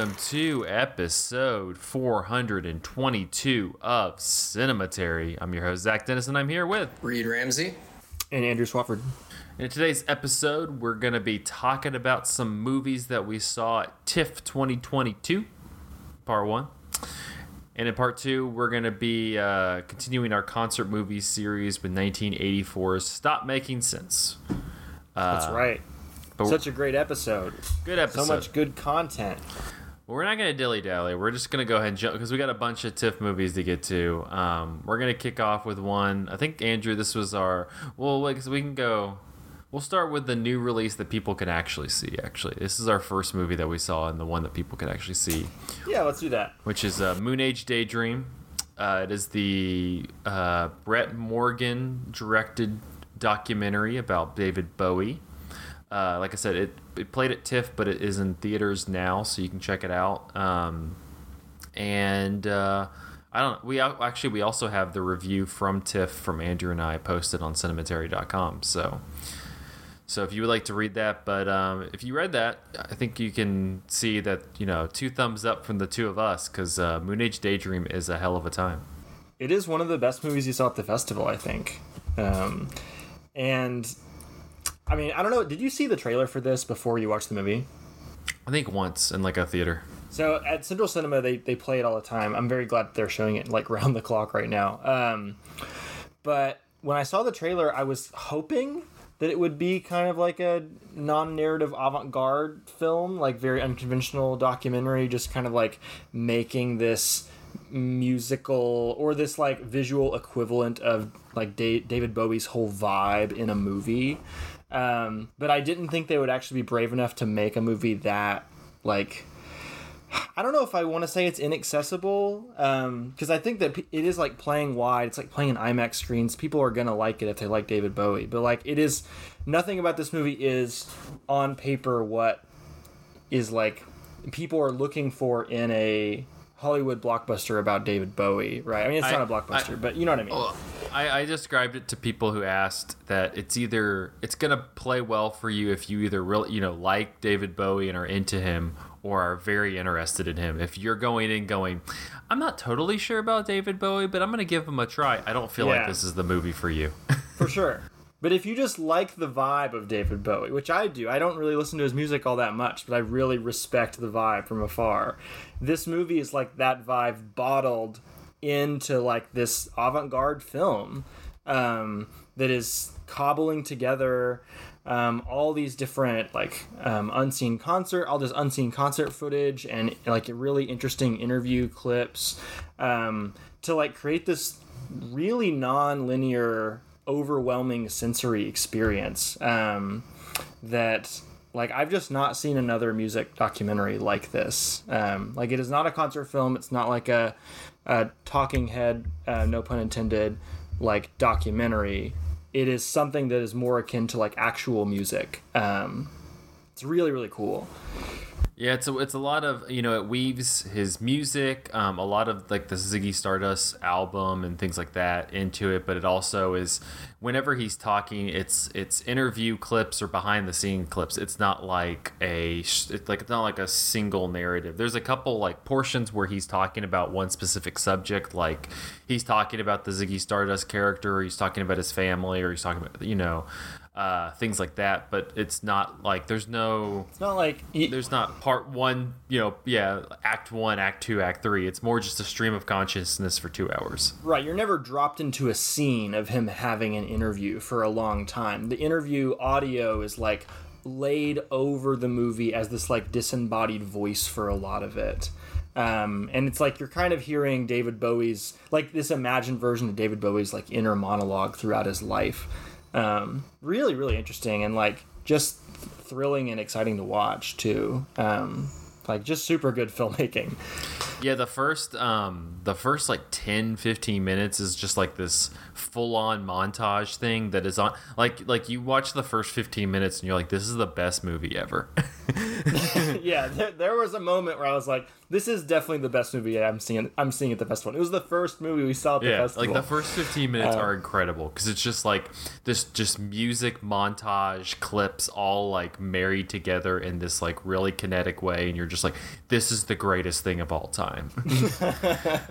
welcome to episode 422 of Cinematary. I'm your host, Zach Dennis, and I'm here with Reed Ramsey. And Andrew Swafford. In today's episode, we're going to be talking about some movies that we saw at TIFF 2022, part one. And in part two, we're going to be uh, continuing our concert movie series with 1984's Stop Making Sense. That's right. Such a great episode. Good episode. So much good content. We're not going to dilly dally. We're just going to go ahead and jump because we got a bunch of TIFF movies to get to. Um, we're going to kick off with one. I think, Andrew, this was our. Well, like, so we can go. We'll start with the new release that people can actually see, actually. This is our first movie that we saw and the one that people can actually see, Yeah, let's do that. which is uh, Moon Age Daydream. Uh, it is the uh, Brett Morgen directed documentary about David Bowie. Uh, like I said, it, it played at TIFF, but it is in theaters now, so you can check it out. Um, and uh, I don't. We actually we also have the review from TIFF from Andrew and I posted on cinematary.com. So, so if you would like to read that, but um, if you read that, I think you can see that you know two thumbs up from the two of us because uh, Moon Age Daydream is a hell of a time. It is one of the best movies you saw at the festival, I think. Um, and I mean, I don't know. Did you see the trailer for this before you watched the movie? I think once in like a theater. So at Central Cinema, they, they play it all the time. I'm very glad they're showing it like round the clock right now. Um, but when I saw the trailer, I was hoping that it would be kind of like a non-narrative avant-garde film, like very unconventional documentary, just kind of like making this musical or this like visual equivalent of like da- David Bowie's whole vibe in a movie. Um, but I didn't think they would actually be brave enough to make a movie that like I don't know if I want to say it's inaccessible because I think that it is like playing wide. It's like playing in IMAX screens. People are gonna like it if they like David Bowie, but like it is nothing about this movie is on paper what is like people are looking for in a Hollywood blockbuster about David Bowie, right? I mean, it's I- not a blockbuster, I- but you know what I mean. I, I described it to people who asked that it's either it's gonna play well for you if you either really you know like David Bowie and are into him or are very interested in him. If you're going in going, I'm not totally sure about David Bowie, but I'm gonna give him a try. I don't feel like this is the movie for you. for sure. But if you just like the vibe of David Bowie, which I do, I don't really listen to his music all that much, but I really respect the vibe from afar. This movie is like that vibe bottled into like this avant-garde film um, that is cobbling together um, all these different like um, unseen concert, all this unseen concert footage, and like really interesting interview clips um, to like create this really non-linear overwhelming sensory experience um, that like i've just not seen another music documentary like this. Um, like it is not a concert film. It's not like a, a talking head uh, no pun intended like documentary it is something that is more akin to like actual music. Um, it's really really cool Yeah, it's a, it's a lot of you know it weaves his music, um, a lot of like the Ziggy Stardust album and things like that into it, but it also is whenever he's talking, it's it's interview clips or behind the scene clips. It's not like a it's like it's not like a single narrative. There's a couple like portions where he's talking about one specific subject, like he's talking about the Ziggy Stardust character, or he's talking about his family, or he's talking about you know uh, things like that. But it's not like there's no it's not like there's not part one, you know, yeah, act one, act two, act three. It's more just a stream of consciousness for two hours. Right, you're never dropped into a scene of him having an interview for a long time. The interview audio is like laid over the movie as this like disembodied voice for a lot of it. Um, and it's like you're kind of hearing David Bowie's like this imagined version of David Bowie's like inner monologue throughout his life. Um, really, really interesting and like just thrilling and exciting to watch too. Um, like just super good filmmaking. Yeah, the first um the first like 10 15 minutes is just like this full on montage thing that is on like like you watch the first 15 minutes and you're like this is the best movie ever. yeah, there, there was a moment where I was like, this is definitely the best movie I'm seeing. I'm seeing at the festival. It was the first movie we saw at the yeah, festival. like the first 15 minutes Uh, are incredible because it's just like this just music montage clips all like married together in this like really kinetic way and you're just like this is the greatest thing of all time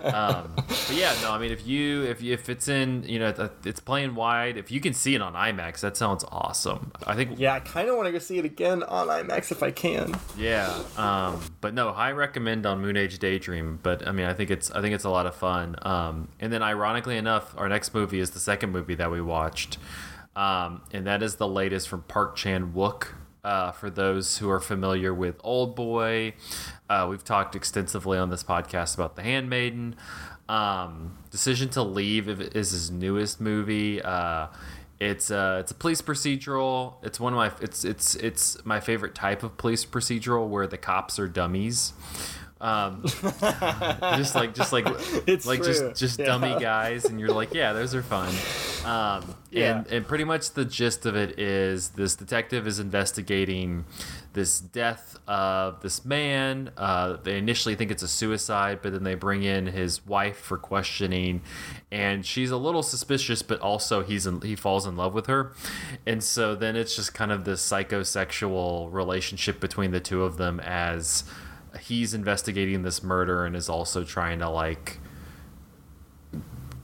um, but yeah no i mean if you if you, if it's in you know th- it's playing wide if you can see it on imax that sounds awesome i think yeah, I kind of want to go see it again on IMAX if I can. yeah, um, but no, high recommend on Moon Age Daydream. But I mean, I think it's I think it's a lot of fun. Um, and then, ironically enough, our next movie is the second movie that we watched, um, and that is the latest from Park Chan Wook. Uh, for those who are familiar with Old Boy, uh, we've talked extensively on this podcast about The Handmaiden. Um, Decision to Leave is his newest movie. Uh, it's uh, it's a police procedural. It's one of my it's it's it's my favorite type of police procedural where the cops are dummies. Um, just like just like It's like true. just just Yeah. dummy guys, and you're like, yeah, those are fun. Um, Yeah. and and pretty much the gist of it is this detective is investigating this death of this man. Uh, they initially think it's a suicide, but then they bring in his wife for questioning, and she's a little suspicious, but also he's in, he falls in love with her, and so then it's just kind of this psychosexual relationship between the two of them as he's investigating this murder and is also trying to like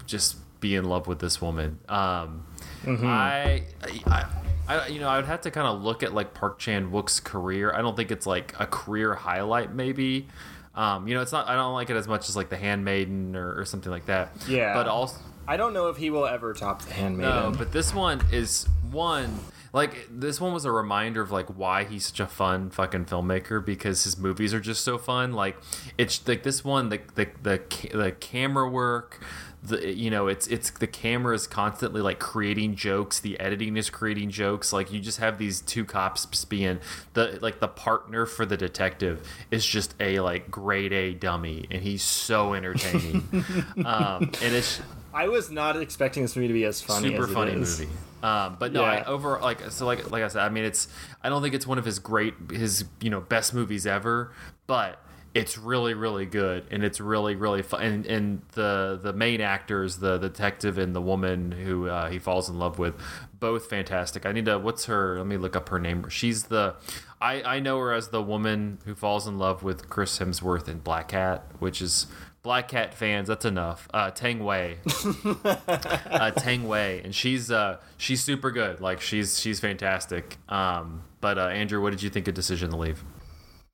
just be in love with this woman. Um, I, I, I, you know, I would have to kind of look at like Park Chan Wook's career. I don't think it's like a career highlight, maybe. Um, you know, it's not. I don't like it as much as like The Handmaiden or, or something like that. Yeah. But also, I don't know if he will ever top The Handmaiden. no, but this one is one like this one was a reminder of like why he's such a fun fucking filmmaker because his movies are just so fun. Like it's like this one the the the, the camera work the you know it's it's the camera is constantly like creating jokes the editing is creating jokes like you just have these two cops being the like the partner for the detective is just a like grade a dummy and he's so entertaining um and it's I was not expecting this movie to be as funny. super as it funny is. movie. Um, but no, I, over like so like like I said, I mean it's I don't think it's one of his great his you know best movies ever, but it's really really good and it's really really fun. And, and the the main actors, the detective and the woman who uh, he falls in love with, both fantastic. I need to what's her? Let me look up her name. She's the I I know her as the woman who falls in love with Chris Hemsworth in Blackhat, which is. Blackhat fans, that's enough. Uh, Tang Wei, uh, Tang Wei, and she's uh, she's super good. Like she's she's fantastic. Um, but uh, Andrew, what did you think of Decision to Leave?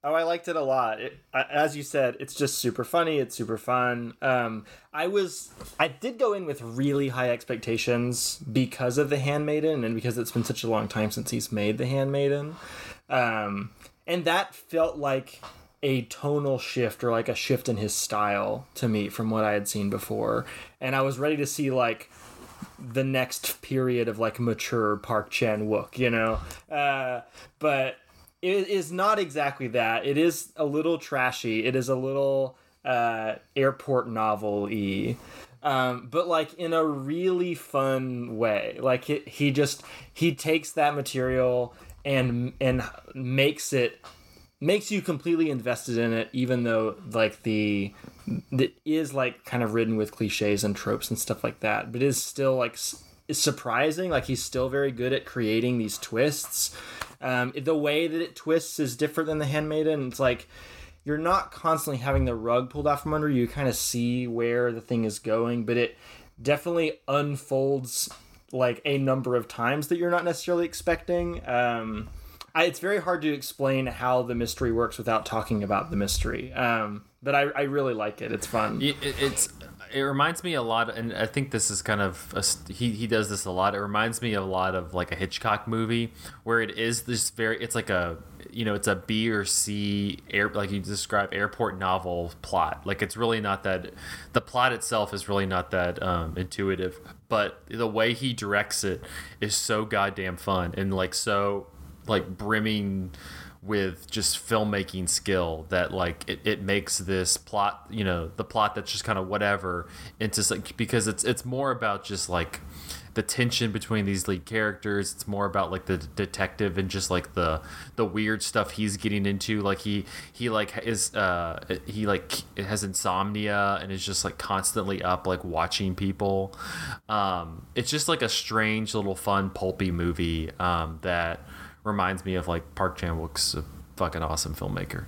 Oh, I liked it a lot. It, as you said, it's just super funny. It's super fun. Um, I was, I did go in with really high expectations because of The Handmaiden and because it's been such a long time since he's made The Handmaiden, um, and that felt like a tonal shift or like a shift in his style to me from what I had seen before, and I was ready to see like the next period of like mature Park Chan Wook, you know. Uh, but it is not exactly that. It is a little trashy. It is a little uh, airport novel y. Um, but like in a really fun way. Like it, he just he takes that material and and makes it makes you completely invested in it even though like the it is like kind of ridden with cliches and tropes and stuff like that but is still like surprising like he's still very good at creating these twists um, the way that it twists is different than the handmaiden it's like you're not constantly having the rug pulled out from under you you kind of see where the thing is going but it definitely unfolds like a number of times that you're not necessarily expecting um, I, it's very hard to explain how the mystery works without talking about the mystery. Um, but I, I really like it. It's fun. It, it- it's it reminds me a lot, and I think this is kind of a, he he does this a lot. It reminds me a lot of like a Hitchcock movie where it is this very it's like a you know it's a B or C air like you describe airport novel plot. Like it's really not that the plot itself is really not that um, intuitive, but the way he directs it is so goddamn fun and like so like brimming with just filmmaking skill that like it, it makes this plot you know the plot that's just kind of whatever into like because it's it's more about just like the tension between these lead characters. It's more about like the d- detective and just like the the weird stuff he's getting into. Like he he like is uh he like has insomnia and is just like constantly up like watching people. Um, it's just like a strange little fun pulpy movie um, that reminds me of like Park Chan Wook's a fucking awesome filmmaker.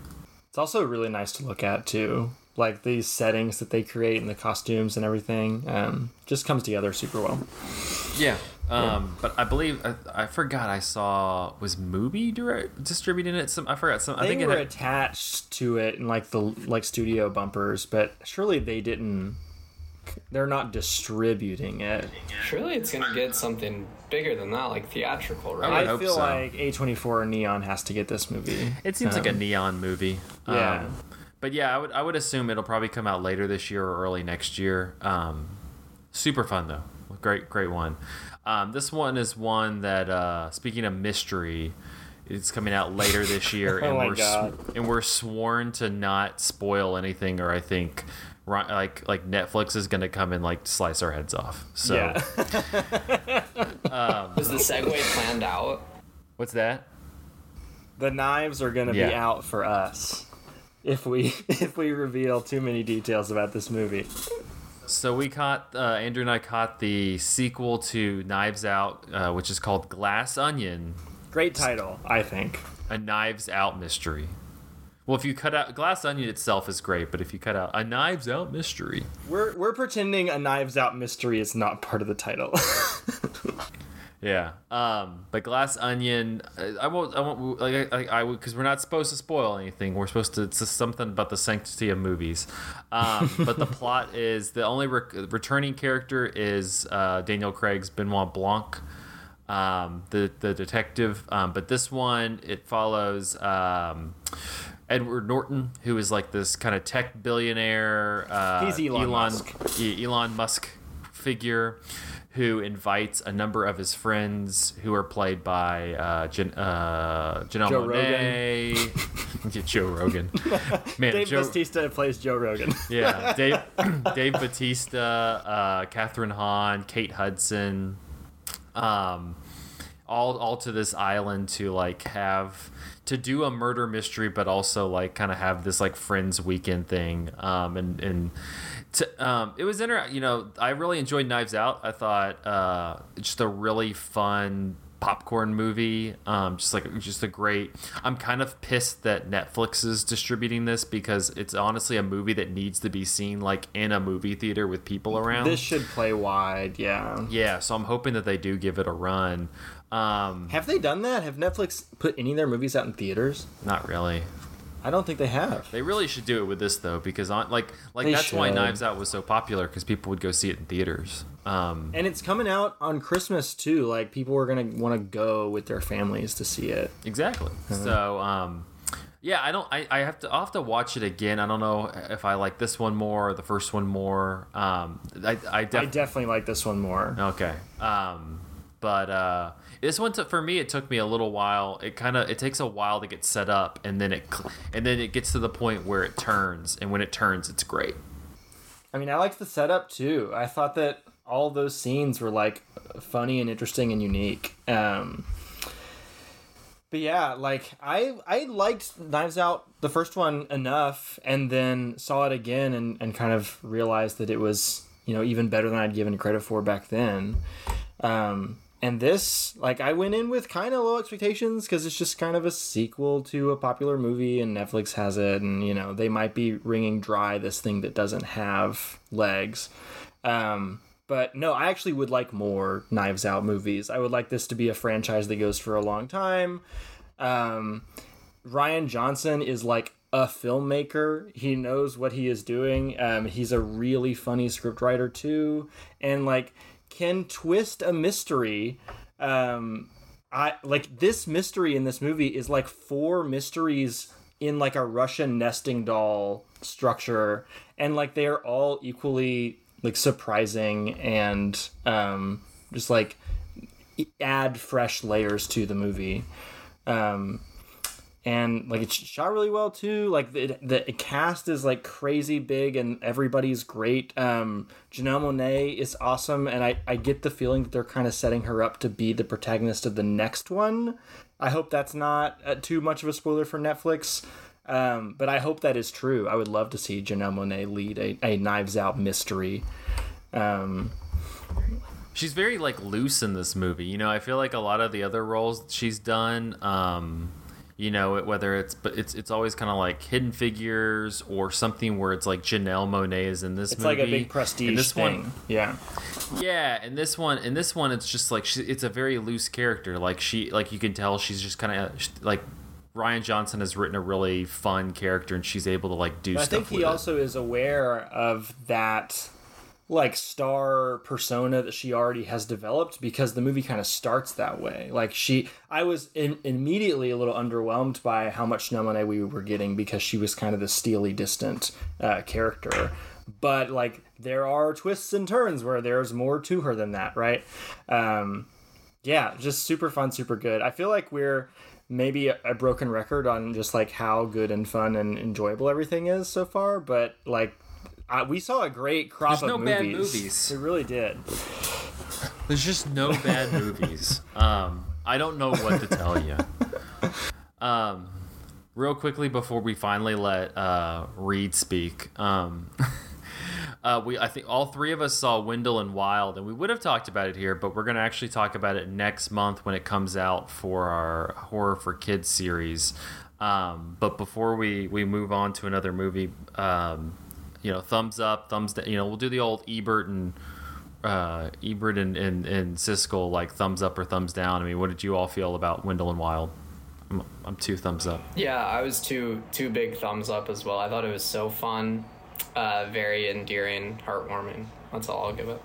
It's also really nice to look at too. Like these settings that they create and the costumes and everything, um, just comes together super well. Yeah. Um, but I believe I, I forgot I saw was movie direct distributing it. Some I forgot some. I They think it were had, attached to it in like the like studio bumpers, but surely they didn't. They're not distributing it. Surely it's gonna get something bigger than that, like theatrical, right? would I feel so. like A24 Neon has to get this movie. It seems like a Um, neon movie. yeah. Um, but yeah, I would I would assume it'll probably come out later this year or early next year. Um, super fun though. Great great one. Um, this one is one that uh, speaking of mystery, it's coming out later this year, Oh and my we're God. and we're sworn to not spoil anything, or I think. Ri- Like like Netflix is gonna come and like slice our heads off. So Yeah. Was the segue planned out? what's that? the knives are going to be out for us if we if we reveal too many details about this movie. So we caught uh, Andrew and I caught the sequel to Knives Out, uh, which is called Glass Onion, Great title, I think. a Knives Out mystery. Well, if you cut out Glass Onion itself is great, but if you cut out a Knives Out mystery, We're we're pretending a Knives Out mystery is not part of the title. yeah. Um, but Glass Onion, uh, I won't, I won't, like, I, I, because we're not supposed to spoil anything. We're supposed to. It's just something about the sanctity of movies. Um, but the plot is the only rec- returning character is uh, Daniel Craig's Benoit Blanc. um, the the detective. Um, but this one it follows um, Edward Norton, who is like this kind of tech billionaire. Uh, He's Elon Musk. E- Elon Musk figure. Who invites a number of his friends who are played by uh, Jan- uh, Janelle Joe Monáe, Yeah, Joe Rogan, man, Dave Joe, Bautista plays Joe Rogan. yeah, Dave, Dave Batista, uh, Kathryn Hahn, Kate Hudson, um, all all to this island to like have to do a murder mystery, but also like kind of have this like friends weekend thing. Um, and and to, um, it was inter. You know, I really enjoyed Knives Out. I thought uh, just a really fun popcorn movie um just like just a great i'm kind of pissed that netflix is distributing this because it's honestly a movie that needs to be seen like in a movie theater with people around this should play wide, yeah. yeah so i'm hoping that they do give it a run um Have they done that? Have Netflix put any of their movies out in theaters? not really I don't think they have. they really should do it with this though because on like like They that's why knives out was so popular because people would go see it in theaters um And it's coming out on Christmas too. Like people are gonna want to go with their families to see it. Exactly. So, um, yeah, I don't. I, I have to. I'll have to watch it again. I don't know if I like this one more or the first one more. Um, I I, I definitely like this one more. okay. Um, but uh, this one took for me. It took me a little while. It kind of it takes a while to get set up, and then it and then it gets to the point where it turns, and when it turns, it's great. I mean, I liked the setup too. I thought that all those scenes were like funny and interesting and unique. Um, but yeah, like I I liked Knives Out the first one enough, and then saw it again and and kind of realized that it was you know even better than I'd given credit for back then. Um, and this, like, I went in with kind of low expectations because it's just kind of a sequel to a popular movie, and Netflix has it, and you know they might be wringing dry this thing that doesn't have legs. Um, but no, I actually would like more Knives Out movies. I would like this to be a franchise that goes for a long time. Um, Rian Johnson is like a filmmaker. He knows what he is doing. Um, he's a really funny scriptwriter too, and like can twist a mystery. Um, I like this mystery in this movie is like four mysteries in like a Russian nesting doll structure, and like they are all equally like surprising and um, just like add fresh layers to the movie. Um, and like it's shot really well too. Like the, the cast is like crazy big and everybody's great. Um, Janelle Monáe is awesome, and I I get the feeling that they're kind of setting her up to be the protagonist of the next one. I hope that's not uh, too much of a spoiler for Netflix. Um, but I hope that is true. I would love to see Janelle Monáe lead a, a Knives Out mystery. Um, She's very like loose in this movie. You know, I feel like a lot of the other roles she's done, um, you know, whether it's but it's it's always kind of like hidden figures or something where it's like Janelle Monáe is in this it's movie. like a big prestige And this thing. one, yeah. yeah, and this one, and this one, it's just like she, it's a very loose character. Like she, like you can tell, she's just kind of like Rian Johnson has written a really fun character, and she's able to like do But I think he also is aware of that like star persona that she already has developed because the movie kind of starts that way. Like she I was in, immediately a little underwhelmed by how much Monáe we were getting because she was kind of the steely distant uh, character. But like there are twists and turns where there's more to her than that, right? Um yeah, just super fun, super good. I feel like we're maybe a broken record on just like how good and fun and enjoyable everything is so far, but like I, we saw a great crop There's of no bad movies. movies. We really did. There's just no bad movies. Um, I don't know what to tell you. Um, real quickly before we finally let uh, Reed speak, um, uh, we I think all three of us saw Wendell and Wild, and we would have talked about it here, but we're going to actually talk about it next month when it comes out for our horror for kids series. Um, but before we we move on to another movie, um, you know, thumbs up, thumbs down. You know, we'll do the old Ebert and uh, Ebert and, and, and Siskel like thumbs up or thumbs down. I mean, what did you all feel about Wendell and Wild? I'm, I'm two thumbs up. Yeah, I was two two big thumbs up as well. I thought it was so fun, uh, very endearing, heartwarming. That's all I'll give it.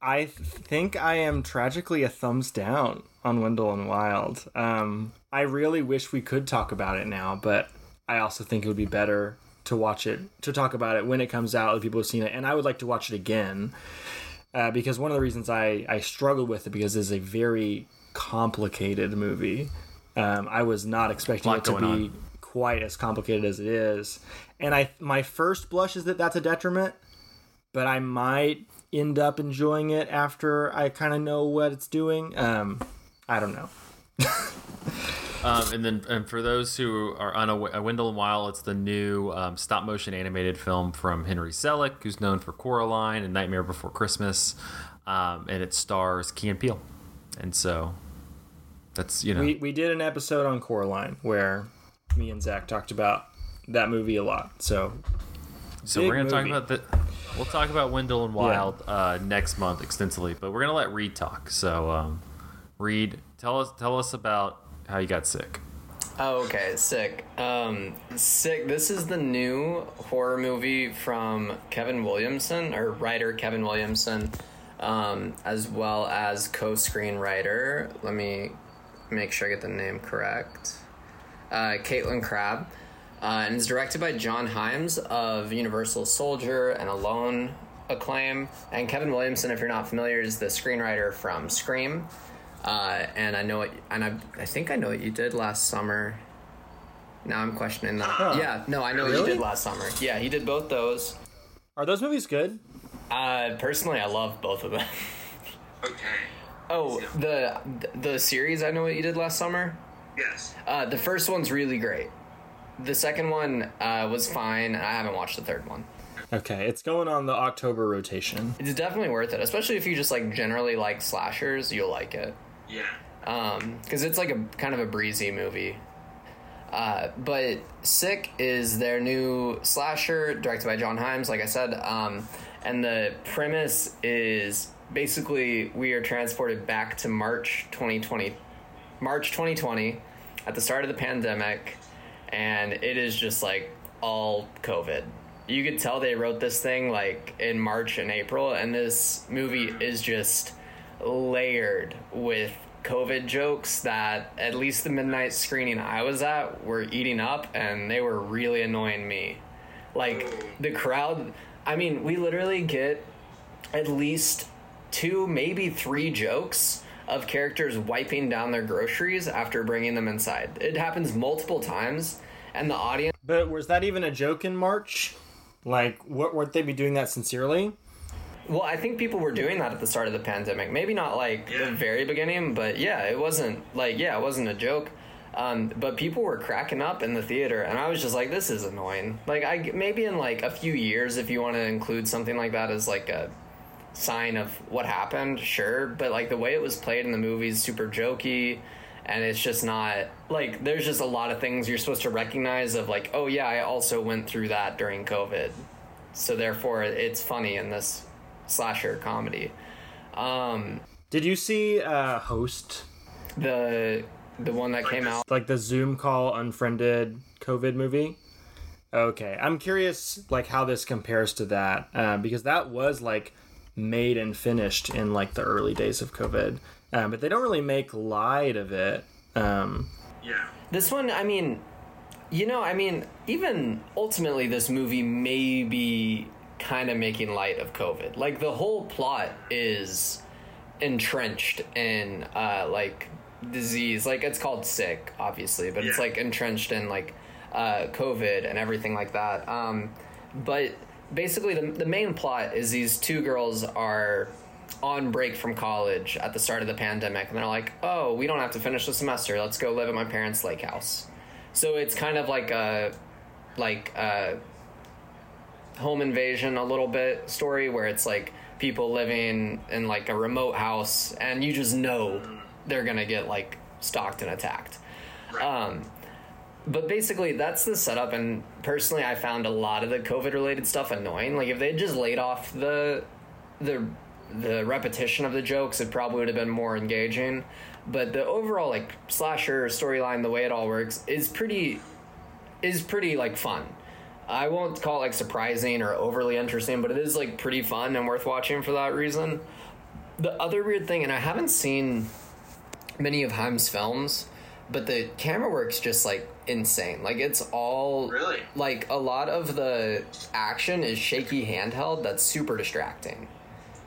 I think I am tragically a thumbs down on Wendell and Wild. Um, I really wish we could talk about it now, but I also think it would be better to watch it, to talk about it when it comes out, people have seen it. And I would like to watch it again uh, because one of the reasons I, I struggled with it because it's a very complicated movie. Um, I was not expecting it to be on. quite as complicated as it is. And I my first blush is that that's a detriment but I might end up enjoying it after I kind of know what it's doing. Um, I don't know. Um, and then, and for those who are unaware, Wendell and Wild, it's the new um, stop motion animated film from Henry Selick, who's known for Coraline and Nightmare Before Christmas, um, and it stars Key and Peele. And so, that's you know, We we did an episode on Coraline where me and Zach talked about that movie a lot. So So we're gonna talk about the. We'll talk about Wendell and Wild uh, next month extensively, but we're gonna let Reed talk. So, um, Reed, tell us tell us about how you got sick. Oh, okay, sick. Um, sick. This is the new horror movie from Kevin Williamson, or writer Kevin Williamson, um, as well as co-screenwriter. Let me make sure I get the name correct. Uh, Katelyn Crabb, uh, and it's directed by John Hyams of Universal Soldier and Alone acclaim. And Kevin Williamson, if you're not familiar, is the screenwriter from Scream. Uh, and I know it, and I, I think I know what you did last summer. Now I'm questioning that. Yeah, no, I know what you did last summer. Yeah, he did both those. are those movies good? Uh, personally, I love both of them. Okay. Oh, the the series I know what you did last summer. Yes. Uh, the first one's really great. The second one uh, was fine. and I haven't watched the third one. Okay, it's going on the October rotation. It's definitely worth it, especially if you just like generally like slashers. You'll like it. Yeah. um because it's like a kind of a breezy movie. Uh but sick is their new slasher directed by John Hyams like i said. Um and the premise is basically we are transported back to march 2020 march 2020 at the start of the pandemic and it is just like all covid. You could tell they wrote this thing like in march and april and this movie is just layered with COVID jokes that at least the midnight screening I was at were eating up and they were really annoying me. Like the crowd, I mean, we literally get at least two, maybe three jokes of characters wiping down their groceries after bringing them inside. It happens multiple times, and the audience. But was that even a joke in March? Like, what weren't they be doing that sincerely? Well, I think people were doing that at the start of the pandemic. Maybe not like Yeah. the very beginning, but yeah, it wasn't like yeah, it wasn't a joke. Um, but people were cracking up in the theater, and I was just like, "This is annoying." Like, I maybe in like a few years, if you want to include something like that as like a sign of what happened, sure. But like the way it was played in the movie is super jokey, and it's just not like there's just a lot of things you're supposed to recognize of like, oh yeah, I also went through that during COVID, so therefore it's funny in this slasher comedy. Um, Did you see uh, Host? the the one that came out. Like the Zoom call unfriended COVID movie? Okay. I'm curious, like, how this compares to that, uh, because that was, like, made and finished in, like, the early days of COVID. Um, but they don't really make light of it. Um, Yeah. This one, I mean, you know, I mean, even ultimately, this movie may be kind of making light of COVID. Like the whole plot is entrenched in uh, like disease. Like it's called sick, obviously, but it's like entrenched in like uh, COVID and everything like that. Um, but basically, the the main plot is these two girls are on break from college at the start of the pandemic and they're like oh we don't have to finish the semester let's go live at my parents lake house so it's kind of like a like a home invasion a little bit story where it's like people living in like a remote house and you just know they're gonna get like stalked and attacked. Um but basically that's the setup and personally i found a lot of the covid related stuff annoying. Like if they just laid off the the the repetition of the jokes it probably would have been more engaging. But the overall like slasher storyline the way it all works is pretty is pretty like fun i won't call it like surprising or overly interesting but it is like pretty fun and worth watching for that reason the other weird thing and i haven't seen many of Hyams's films, but the camera work's just like insane. Like it's all Really? like a lot of the action is shaky handheld that's super distracting.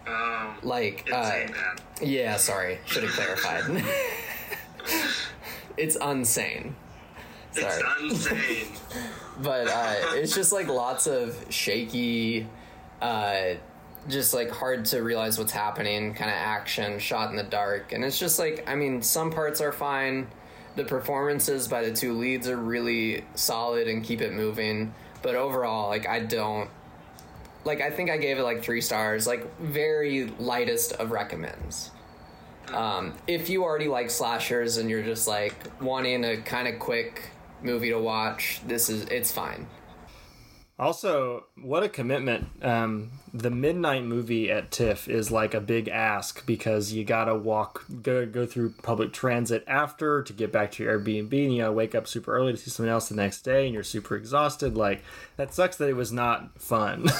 Um, insane, Like uh man. yeah, sorry, should have clarified. it's insane. Sorry. It's insane. but uh, it's just like lots of shaky uh, just like hard to realize what's happening kind of action shot in the dark and it's just like i mean some parts are fine. The performances by the two leads are really solid and keep it moving but overall like i don't like i think i gave it like three stars like very lightest of recommends. Um, if you already like slashers and you're just like wanting a kind of quick movie to watch this is it's fine Also, what a commitment. Um, the midnight movie at TIFF is like a big ask because you gotta walk, go, go through public transit after to get back to your Airbnb, and you gotta wake up super early to see something else the next day, and you're super exhausted. Like, that sucks that it was not fun.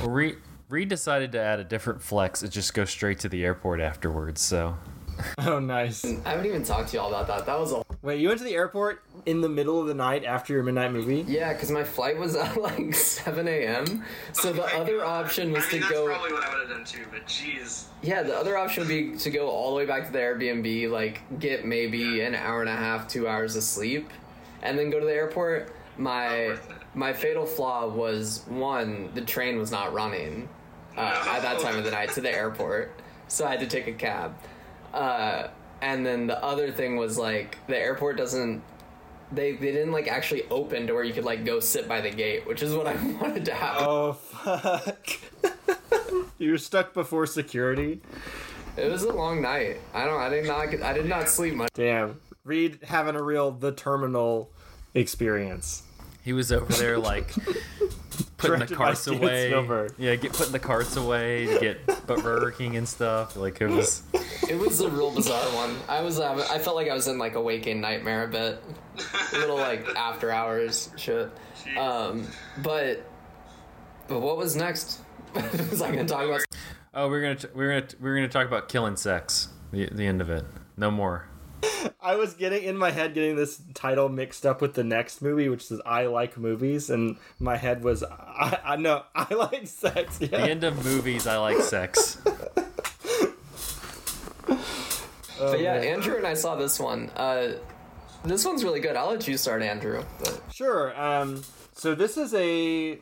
Well, Reed, Reed decided to add a different flex and just go straight to the airport afterwards. So oh, nice. I haven't even talked to y'all about that. That was a Wait, you went to the airport in the middle of the night after your midnight movie? yeah, because my flight was at like seven a.m. So the Oh my other God. option was I mean, to that's go. probably what I would have done too, but jeez. Yeah, the other option would be to go all the way back to the Airbnb, like get maybe an hour and a half, two hours of sleep, and then go to the airport. My worth it. my fatal flaw was one, the train was not running uh, at that time of the night to the airport, so I had to take a cab. Uh, and then the other thing was like the airport doesn't. They, they didn't like actually open to where you could like go sit by the gate, which is what I wanted to happen. Oh, fuck. you were stuck before security? It was a long night. I don't. I did not. I did not sleep much. Damn. Reed having a real The Terminal experience. he was over there like putting the carts away. Yeah, get putting the carts away to get Burger King and stuff. Like it was. It was a real bizarre one. I was. Uh, I felt like I was in like a waking nightmare a bit. A little like after hours shit. Um, but but what was next? was I gonna talk about? Oh, we're gonna t- we're gonna t- we're gonna talk about killing sex. The the end of it. No more. I was getting in my head getting this title mixed up with the next movie, which is I Like Movies, and my head was I, I know I like sex. The end of movies. I like sex. but yeah, Andrew and I saw this one. Uh, this one's really good. I'll let you start, Andrew. But... Sure. Um, so this is a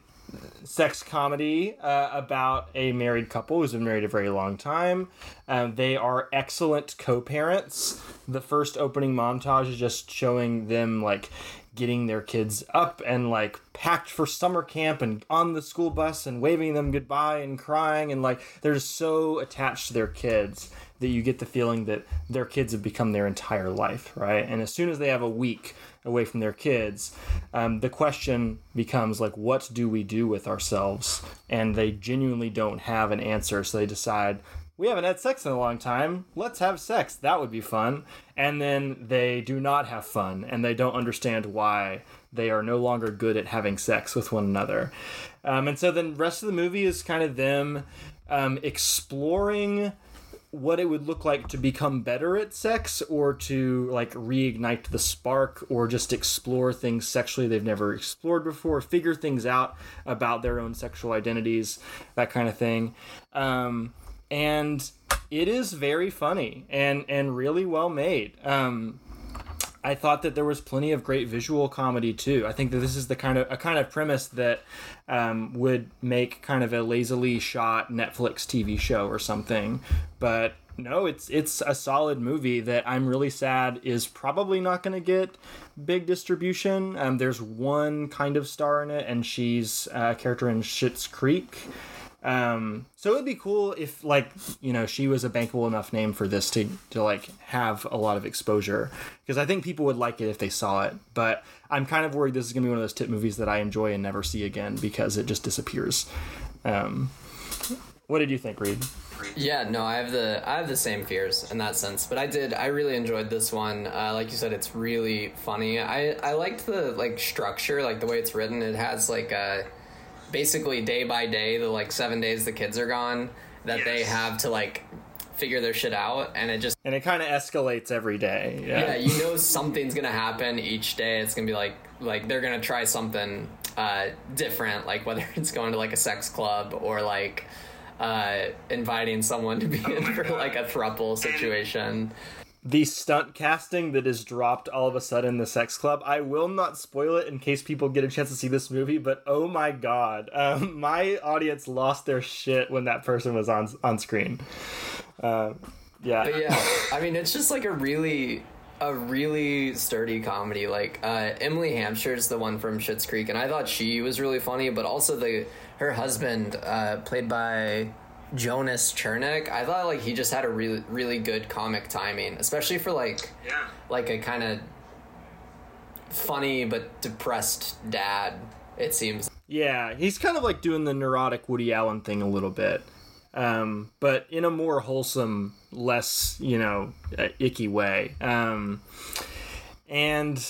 sex comedy uh, about a married couple who's been married a very long time. Um, they are excellent co-parents. The first opening montage is just showing them like getting their kids up and like packed for summer camp and on the school bus and waving them goodbye and crying and like they're just so attached to their kids that you get the feeling that their kids have become their entire life, right? And as soon as they have a week away from their kids, um, the question becomes like, what do we do with ourselves? And they genuinely don't have an answer, so they decide. We haven't had sex in a long time. Let's have sex. That would be fun. And then they do not have fun and they don't understand why they are no longer good at having sex with one another. Um, and so the rest of the movie is kind of them um, exploring what it would look like to become better at sex or to like reignite the spark or just explore things sexually they've never explored before figure things out about their own sexual identities that kind of thing. Um, and it is very funny and and really well made. Um, I thought that there was plenty of great visual comedy too. I think that this is the kind of a kind of premise that um, would make kind of a lazily shot Netflix TV show or something. But no, it's it's a solid movie that I'm really sad is probably not going to get big distribution. Um, there's one kind of star in it, and she's a character in Schitt's Creek. Um, so it'd be cool if like you know she was a bankable enough name for this to to like have a lot of exposure because I think people would like it if they saw it. But I'm kind of worried this is gonna be one of those TIFF movies that I enjoy and never see again because it just disappears. Um, what did you think, Reed? Yeah, no, I have the I have the same fears in that sense, but I did I really enjoyed this one. Uh, like you said, it's really funny. I I liked the like structure, like the way it's written. It has like a basically day by day, the like seven days the kids are gone, that yes. they have to like figure their shit out and it just and it kind of escalates every day yeah. yeah you know something's gonna happen each day it's gonna be like like they're gonna try something uh, different like whether it's going to like a sex club or like uh, inviting someone to be oh in for God. like a thruple situation the stunt casting that is dropped all of a sudden in the sex club. I will not spoil it in case people get a chance to see this movie but oh my god. Um, my audience lost their shit when that person was on on screen. Uh, yeah. But yeah i mean it's just like a really a really sturdy comedy. Like uh, emily is the one from Schitt's creek and i thought she was really funny but also the her husband uh, played by Jonas Chernick, I thought like he just had a really really good comic timing, especially for like yeah. like a kind of funny but depressed dad. It seems. Yeah, he's kind of like doing the neurotic Woody Allen thing a little bit, um, but in a more wholesome, less you know uh, icky way. Um, and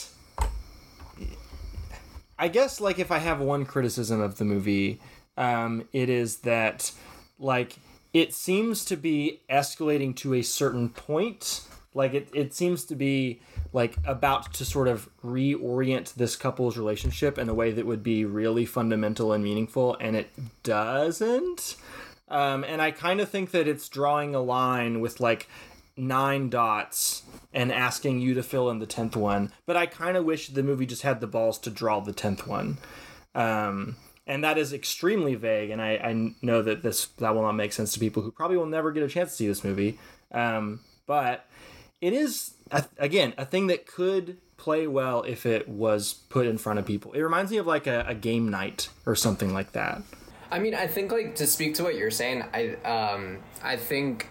I guess like if I have one criticism of the movie, um, it is that like it seems to be escalating to a certain point. Like it, it seems to be like about to sort of reorient this couple's relationship in a way that would be really fundamental and meaningful and it doesn't. Um, and i kind of think that it's drawing a line with like nine dots and asking you to fill in the 10th one but i kind of wish the movie just had the balls to draw the 10th one. Um, and that is extremely vague. And I, I know that this that will not make sense to people who probably will never get a chance to see this movie. Um, but it is a, again a thing that could play well if it was put in front of people. It reminds me of like a, a game night or something like that. I mean, I think like to speak to what you're saying, I um, I think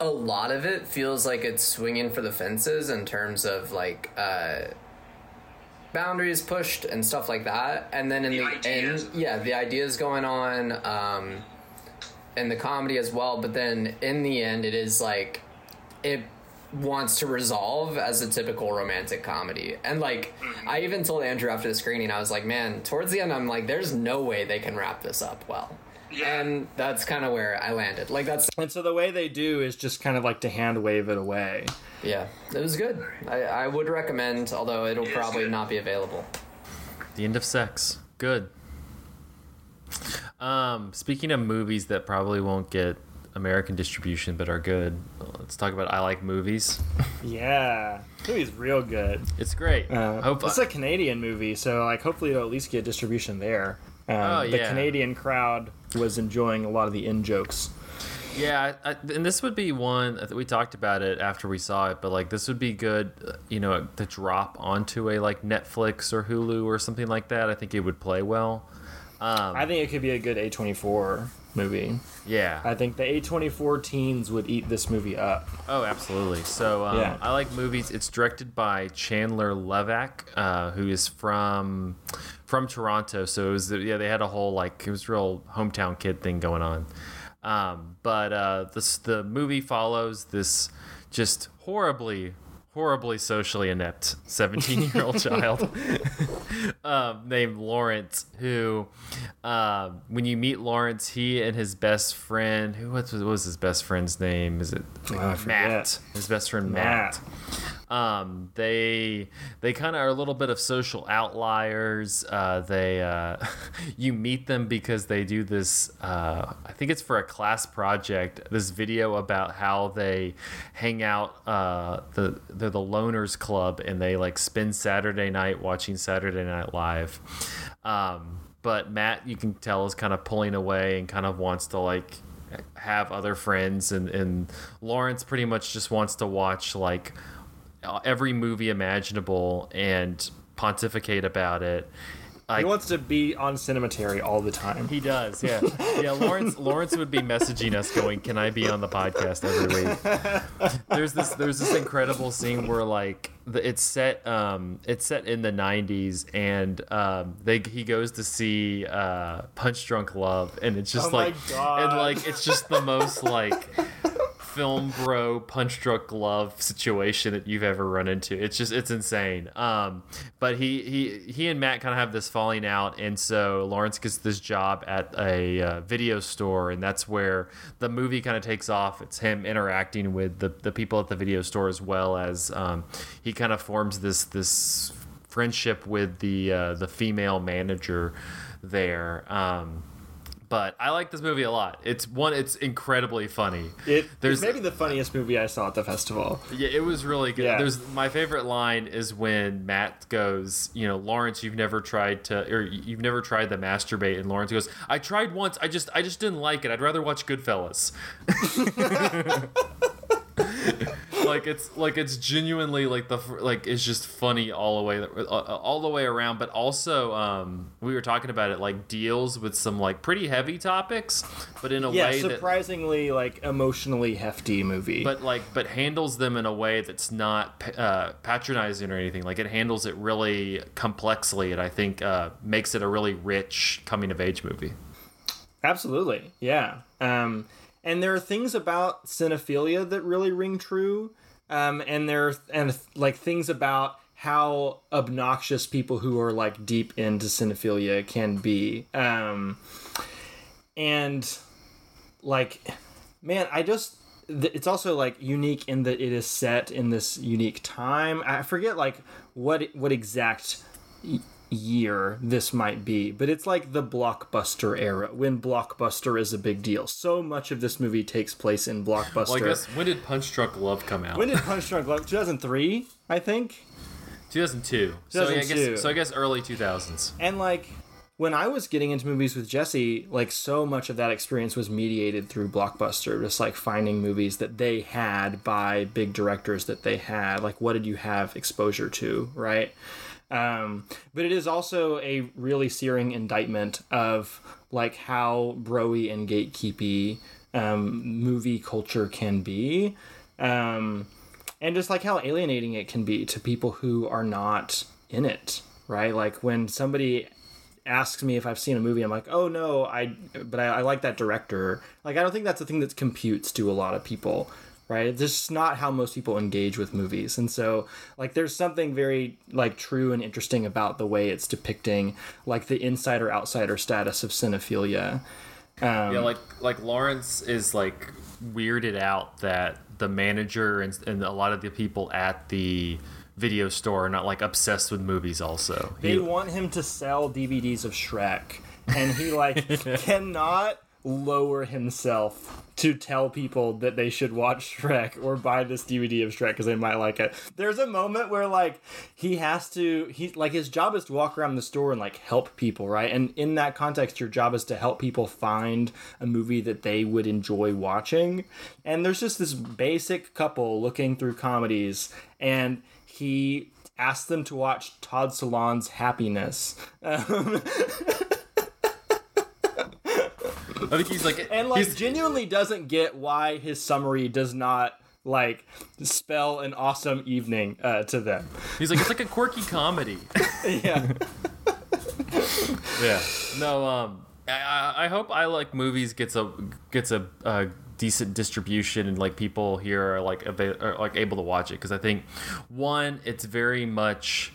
a lot of it feels like it's swinging for the fences in terms of like uh, boundaries pushed and stuff like that. And then in the, the end, yeah, the ideas going on, um, and the comedy as well. But then in the end, it is like it wants to resolve as a typical romantic comedy. And like mm-hmm. I even told Andrew after the screening, I was like, man, towards the end, I'm like, there's no way they can wrap this up well. Yeah. And that's kind of where I landed. Like that's And so the way they do is just kind of like to hand wave it away. Yeah, it was good. I, I would recommend, although it'll it probably not be available. The end of sex. Good. Um, speaking of movies that probably won't get American distribution but are good. Let's talk about I like movies. Yeah, movie's real good. It's great. Uh, Hope it's a Canadian movie, so like hopefully it'll at least get distribution there. Um, Oh, The. Canadian crowd was enjoying a lot of the in jokes. Yeah, I, and this would be one I think we talked about it after we saw it, but like this would be good, uh, you know, to drop onto a like Netflix or Hulu or something like that. I think it would play well. Um, I think it could be a good A24 movie. yeah. I think the A24 teens would eat this movie up. Oh, absolutely. So um, Yeah. I like movies. It's directed by Chandler Levack, uh, who is from from Toronto. So it was yeah, they had a whole like it was real hometown kid thing going on. Um, but uh, this the movie follows this just horribly horribly socially inept 17 year old child um, named Lawrence, who, um, when you meet Lawrence, he and his best friend, who what was, was his best friend's name? Is it Oh, Matt? His best friend Matt. Um, they they kind of are a little bit of social outliers. Uh, they uh, you meet them because they do this. Uh, I think it's for a class project. This video about how they hang out. Uh, the they're the loners club and they like spend Saturday night watching Saturday Night Live. Um, but Matt, you can tell, is kind of pulling away and kind of wants to like have other friends and, and Lawrence pretty much just wants to watch like every movie imaginable and pontificate about it. He wants to be on Cinematary all the time. he does, yeah, yeah. Lawrence Lawrence would be messaging us, going, "Can I be on the podcast every week?" There's this there's this incredible scene where like the, it's set um it's set in the 90s and um they he goes to see uh Punch Drunk Love and it's just Oh like and like it's just the most like film bro punch drunk love situation that you've ever run into. It's just it's insane. Um but he he he and matt kind of have this falling out and so lawrence gets this job at a uh, video store and that's where the movie kind of takes off. It's him interacting with the, the people at the video store as well as um, he kind of forms this this friendship with the uh, the female manager there. Um but I like this movie a lot. It's one. It's incredibly funny. It, There's- it's maybe the funniest movie I saw at the festival. Yeah, it was really good. Yeah. There's my favorite line is when Matt goes, you know, Lawrence, you've never tried to, or you've never tried to masturbate, and Lawrence goes, I tried once. I just, I just didn't like it. I'd rather watch Goodfellas. like it's like it's genuinely like the like it's just funny all the way uh, all the way around but also um we were talking about it like deals with some like pretty heavy topics but in a Yeah, way that surprisingly like emotionally hefty movie. but like but handles them in a way that's not uh, patronizing or anything like it handles it really complexly and i think uh, makes it a really rich coming of age movie Absolutely, yeah. Um, and there are things about cinephilia that really ring true, um, and there and like things about how obnoxious people who are like deep into cinephilia can be. Um, and like, man, I just it's also like unique in that it is set in this unique time. I forget like what what exact year this might be, but it's like the blockbuster era when blockbuster is a big deal. So much of this movie takes place in blockbuster. well i guess when did punch drunk love come out when did Punch Drunk Love? 2003, I think. 2002 so yeah, I guess so i guess early 2000s And like when I was getting into movies with Jesse, like so much of that experience was mediated through Blockbuster, just like finding movies that they had by big directors that they had. Like, what did you have exposure to, right? Um, but it is also a really searing indictment of like how broy and gatekeepy um, movie culture can be. Um, and just like how alienating it can be to people who are not in it right? Like when somebody asks me if i've seen a movie i'm like oh no i but i, I like that director. Like i don't think that's a thing that computes to a lot of people right? It's just not how most people engage with movies. And so like there's something very like true and interesting about the way it's depicting like the insider outsider status of cinephilia. Um, yeah like like lawrence is like weirded out that the manager and, and a lot of the people at the video store are not like obsessed with movies also. They He- want him to sell DVDs of Shrek, and he like cannot lower himself to tell people that they should watch Shrek or buy this DVD of Shrek because they might like it. There's a moment where like he has to he like his job is to walk around the store and like help people, right? And in that context, your job is to help people find a movie that they would enjoy watching. And there's just this basic couple looking through comedies, and he asks them to watch Todd Solondz's Happiness. Um, I think he's like, and like he's, genuinely doesn't get why his summary does not like spell an awesome evening uh, to them. he's like, it's like a quirky comedy. yeah. yeah. No. Um. I, I hope I like movies gets a gets a, a decent distribution and like people here are like ava- are like able to watch it because I think one it's very much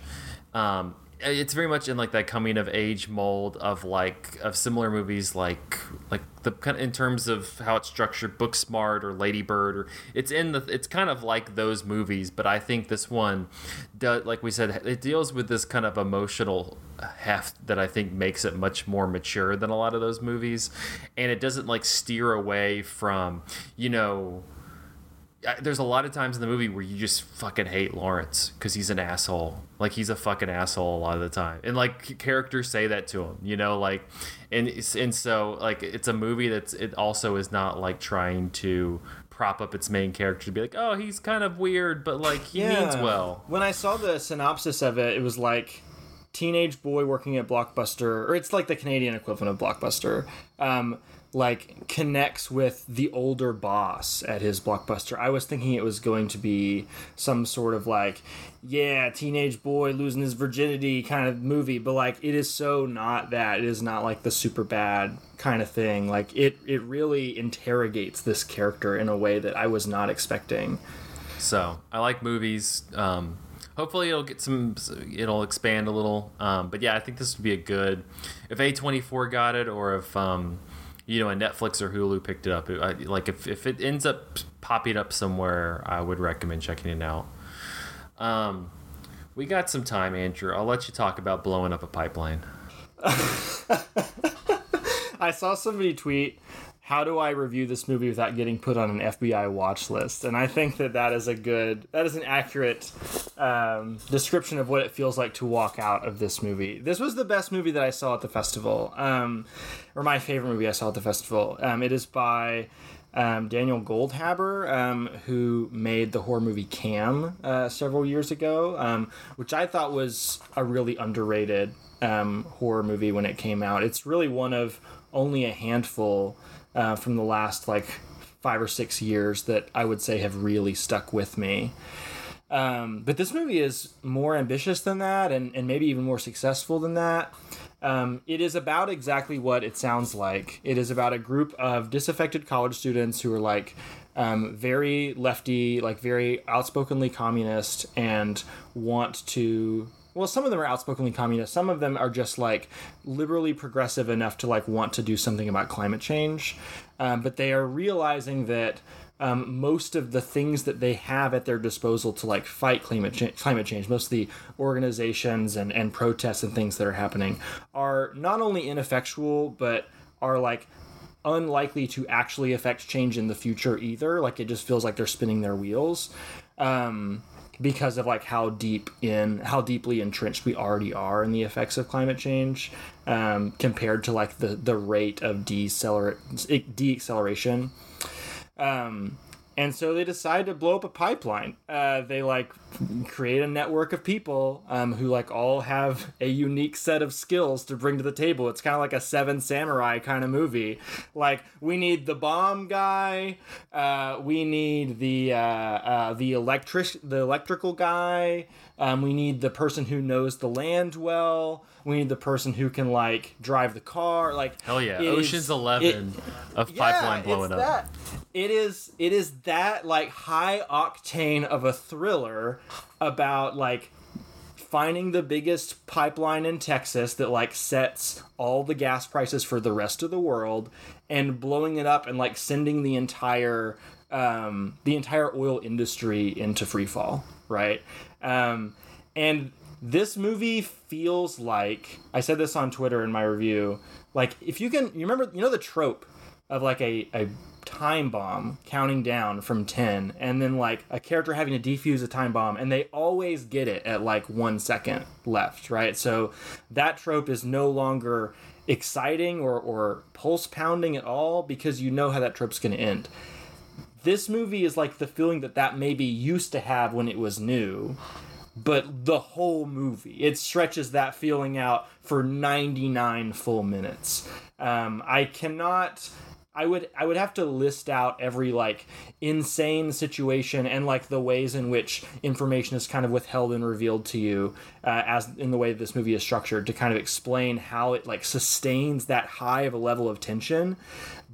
um it's very much in like that coming of age mold of like of similar movies like like the kind in terms of how it's structured Booksmart or Lady Bird or it's in the it's kind of like those movies but I think this one does like we said it deals with this kind of emotional heft that I think makes it much more mature than a lot of those movies. And it doesn't like steer away from you know there's a lot of times in the movie where you just fucking hate Lawrence because he's an asshole. Like he's a fucking asshole a lot of the time, and like characters say that to him, you know, like, and and so like it's a movie that's it also is not like trying to prop up its main character to be like, oh, he's kind of weird, but like he means well. When I saw the synopsis of it, it was like teenage boy working at Blockbuster, or it's like the Canadian equivalent of Blockbuster. Um, like connects with the older boss at his blockbuster. I was thinking it was going to be some sort of like, yeah, teenage boy losing his virginity kind of movie, but like it is so not that. It is not like the Superbad kind of thing. Like it it really interrogates this character in a way that I was not expecting. So I like movies. Um, hopefully it'll get some. It'll expand a little. Um, but yeah, I think this would be a good. If A twenty four got it, or if um, you know, a Netflix or Hulu picked it up. I, like if if it ends up popping up somewhere, I would recommend checking it out. Um, we got some time, Andrew. I'll let you talk about blowing up a pipeline. I saw somebody tweet, "How do I review this movie without getting put on an FBI watch list?" And I think that that is a good, that is an accurate um, description of what it feels like to walk out of this movie. This was the best movie that I saw at the festival, um, or my favorite movie I saw at the festival. Um, it is by. Um, Daniel Goldhaber, um, who made the horror movie Cam uh, several years ago, um, which I thought was a really underrated um, horror movie when it came out. It's really one of only a handful uh, from the last like five or six years that I would say have really stuck with me. Um, but this movie is more ambitious than that and, and maybe even more successful than that. Um, it is about exactly what it sounds like. It is about a group of disaffected college students who are like um, very lefty, like very outspokenly communist, and want to. Well, some of them are outspokenly communist. Some of them are just like liberally progressive enough to like want to do something about climate change, um, but they are realizing that um, most of the things that they have at their disposal to like fight climate cha- climate change, most of the organizations and, and protests and things that are happening are not only ineffectual but are like unlikely to actually affect change in the future either. Like it just feels like they're spinning their wheels. Um, because of like how deep in how deeply entrenched we already are in the effects of climate change um, compared to like the the rate of deceler- deacceleration um, and so they decide to blow up a pipeline. Uh, they like create a network of people um, who like all have a unique set of skills to bring to the table. It's kind of like a Seven Samurai kind of movie. Like we need the bomb guy, uh, we need the uh, uh, the electric the electrical guy. Um, we need the person who knows the land well. We need the person who can like drive the car. Like Hell yeah, it is- Ocean's Eleven of pipeline blowing up. That. It is it is that like high octane of a thriller about like finding the biggest pipeline in Texas that like sets all the gas prices for the rest of the world and blowing it up and like sending the entire um, the entire oil industry into free fall, right? Um, and this movie feels like I said this on Twitter in my review. Like if you can, you remember, you know the trope of like a a time bomb counting down from 10 and then like a character having to defuse a time bomb and they always get it at like one second left right so that trope is no longer exciting or, or pulse pounding at all because you know how that trope's going to end this movie is like the feeling that that maybe used to have when it was new but the whole movie it stretches that feeling out for 99 full minutes. Um, i cannot I would I would have to list out every like insane situation and like the ways in which information is kind of withheld and revealed to you uh, as in the way this movie is structured to kind of explain how it like sustains that high of a level of tension.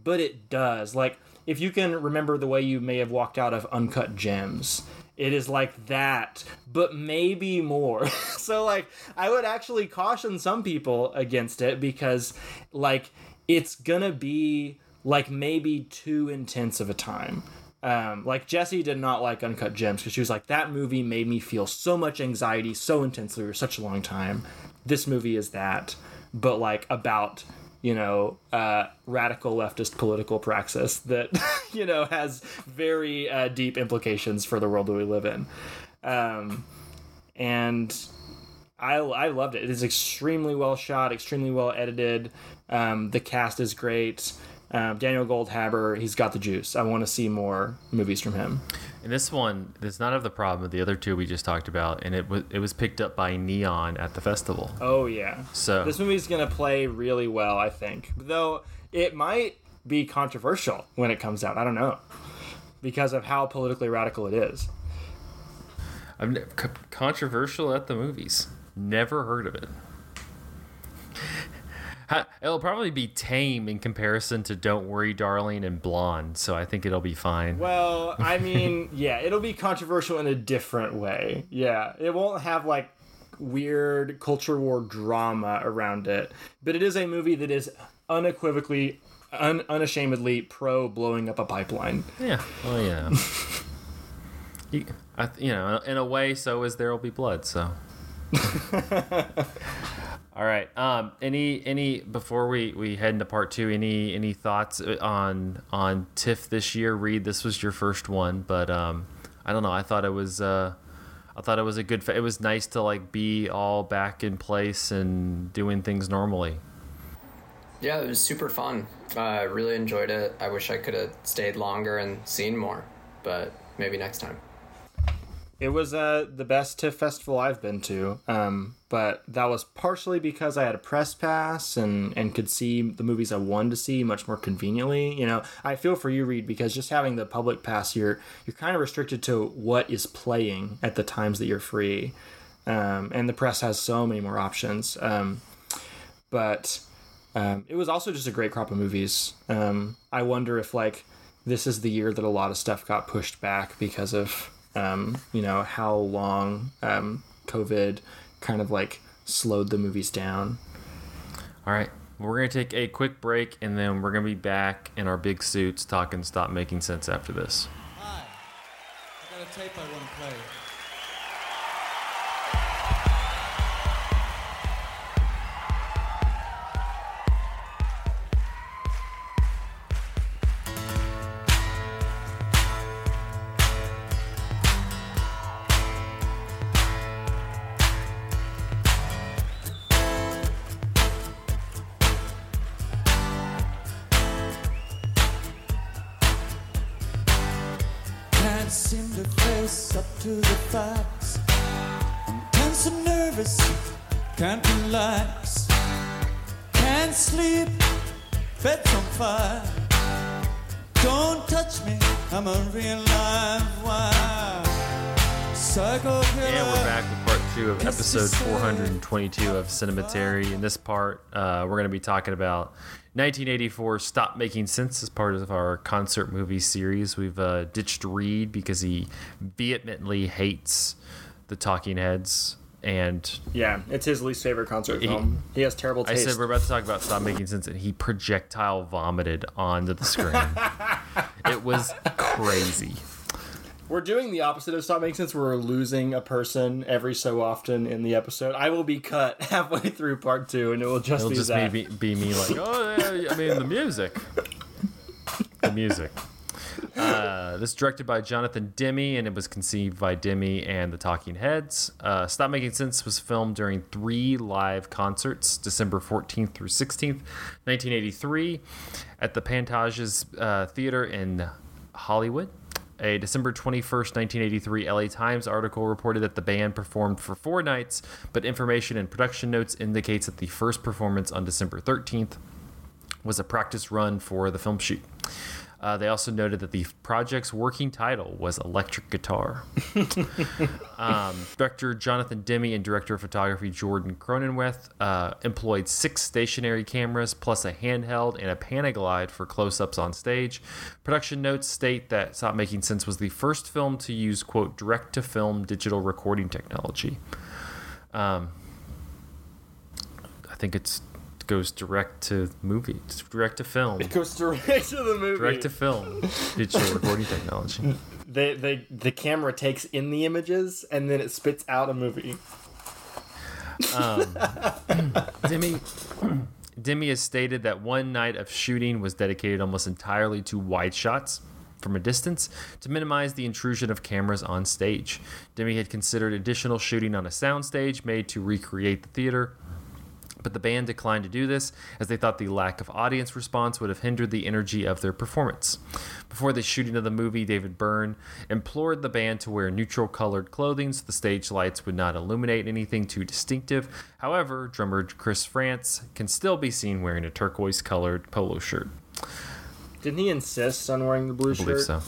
But it does like if you can remember the way you may have walked out of uncut gems it is like that but maybe more so like i would actually caution some people against it because like it's gonna be like maybe too intense of a time. Um, like Jesse did not like Uncut Gems because she was like, that movie made me feel so much anxiety so intensely for such a long time. This movie is that, but like about you know uh, radical leftist political praxis that you know has very uh, deep implications for the world that we live in. Um, and I, I loved it. It is extremely well shot, extremely well edited. Um, the cast is great. Um, Daniel Goldhaber, he's got the juice. I want to see more movies from him. And this one does not have the problem of the other two we just talked about, and it was it was picked up by Neon at the festival. Oh yeah. So this movie's gonna play really well, I think. Though it might be controversial when it comes out. I don't know because of how politically radical it is. I'm controversial at the movies. Never heard of it. It'll probably be tame in comparison to Don't Worry, Darling and Blonde, so I think it'll be fine. Well, I mean, yeah, it'll be controversial in a different way. Yeah, it won't have like weird culture war drama around it, but it is a movie that is unequivocally, un- unashamedly pro blowing up a pipeline. Yeah, well, yeah. you, I, you know, in a way, so is There Will Be Blood, so. All right. Um, any any before we, we head into part two, any any thoughts on on TIFF this year? Reed, this was your first one, but um, I don't know. I thought it was uh, I thought it was a good. Fa- it was nice to like be all back in place and doing things normally. Yeah, it was super fun. I uh, really enjoyed it. I wish I could have stayed longer and seen more, but maybe next time. It was uh, the best TIFF festival I've been to, um, but that was partially because I had a press pass and, and could see the movies I wanted to see much more conveniently. You know, I feel for you, Reed, because just having the public pass, you're you're kind of restricted to what is playing at the times that you're free, um, and the press has so many more options. Um, but um, it was also just a great crop of movies. Um, I wonder if like this is the year that a lot of stuff got pushed back because of um, you know, how long um, COVID kind of like slowed the movies down. All right. We're going to take a quick break and then we're going to be back in our big suits talking Stop Making Sense after this. Hi. I got a tape I want to play. was up to the facts. I'm nervous, can't relax, can't sleep, bed's on fire. Don't touch me, I'm a real live wire. Psycho killer. Yeah, we're back episode 422 of Cinematary. In this part, uh, we're going to be talking about 1984 Stop Making Sense as part of our concert movie series. We've uh, ditched Reed because he vehemently hates the Talking Heads. And yeah, it's his least favorite concert he, film. He has terrible taste. I said we're about to talk about Stop Making Sense, and he projectile vomited onto the screen. it was crazy. We're doing the opposite of Stop Making Sense. We're losing a person every so often in the episode. I will be cut halfway through part two, and it will just It'll be just that. Be, be me like, oh, yeah, I mean, the music. The music. Uh, this is directed by Jonathan Demme, and it was conceived by Demme and the Talking Heads. Uh, Stop Making Sense was filmed during three live concerts, December 14th through 16th, 1983, at the Pantages uh, Theater in Hollywood. A December 21st, 1983 LA Times article reported that the band performed for four nights, but information and production notes indicates that the first performance on December 13th was a practice run for the film shoot. Uh, they also noted that the project's working title was Electric Guitar. um, director Jonathan Demme and director of photography Jordan Cronenweth uh, employed six stationary cameras plus a handheld and a Panaglide for close ups on stage. Production notes state that Stop Making Sense was the first film to use, quote, direct to film digital recording technology. Um, I think it's goes direct to movie, direct to film. It goes direct to the movie. Direct to film, digital recording technology. They, they, the camera takes in the images and then it spits out a movie. Um, Demme, Demme has stated that one night of shooting was dedicated almost entirely to wide shots from a distance to minimize the intrusion of cameras on stage. Demme had considered additional shooting on a soundstage made to recreate the theater, but the band declined to do this as they thought the lack of audience response would have hindered the energy of their performance. Before the shooting of the movie, David Byrne implored the band to wear neutral colored clothing so the stage lights would not illuminate anything too distinctive. However, drummer Chris Frantz can still be seen wearing a turquoise colored polo shirt. Didn't he insist on wearing the blue I believe shirt? so.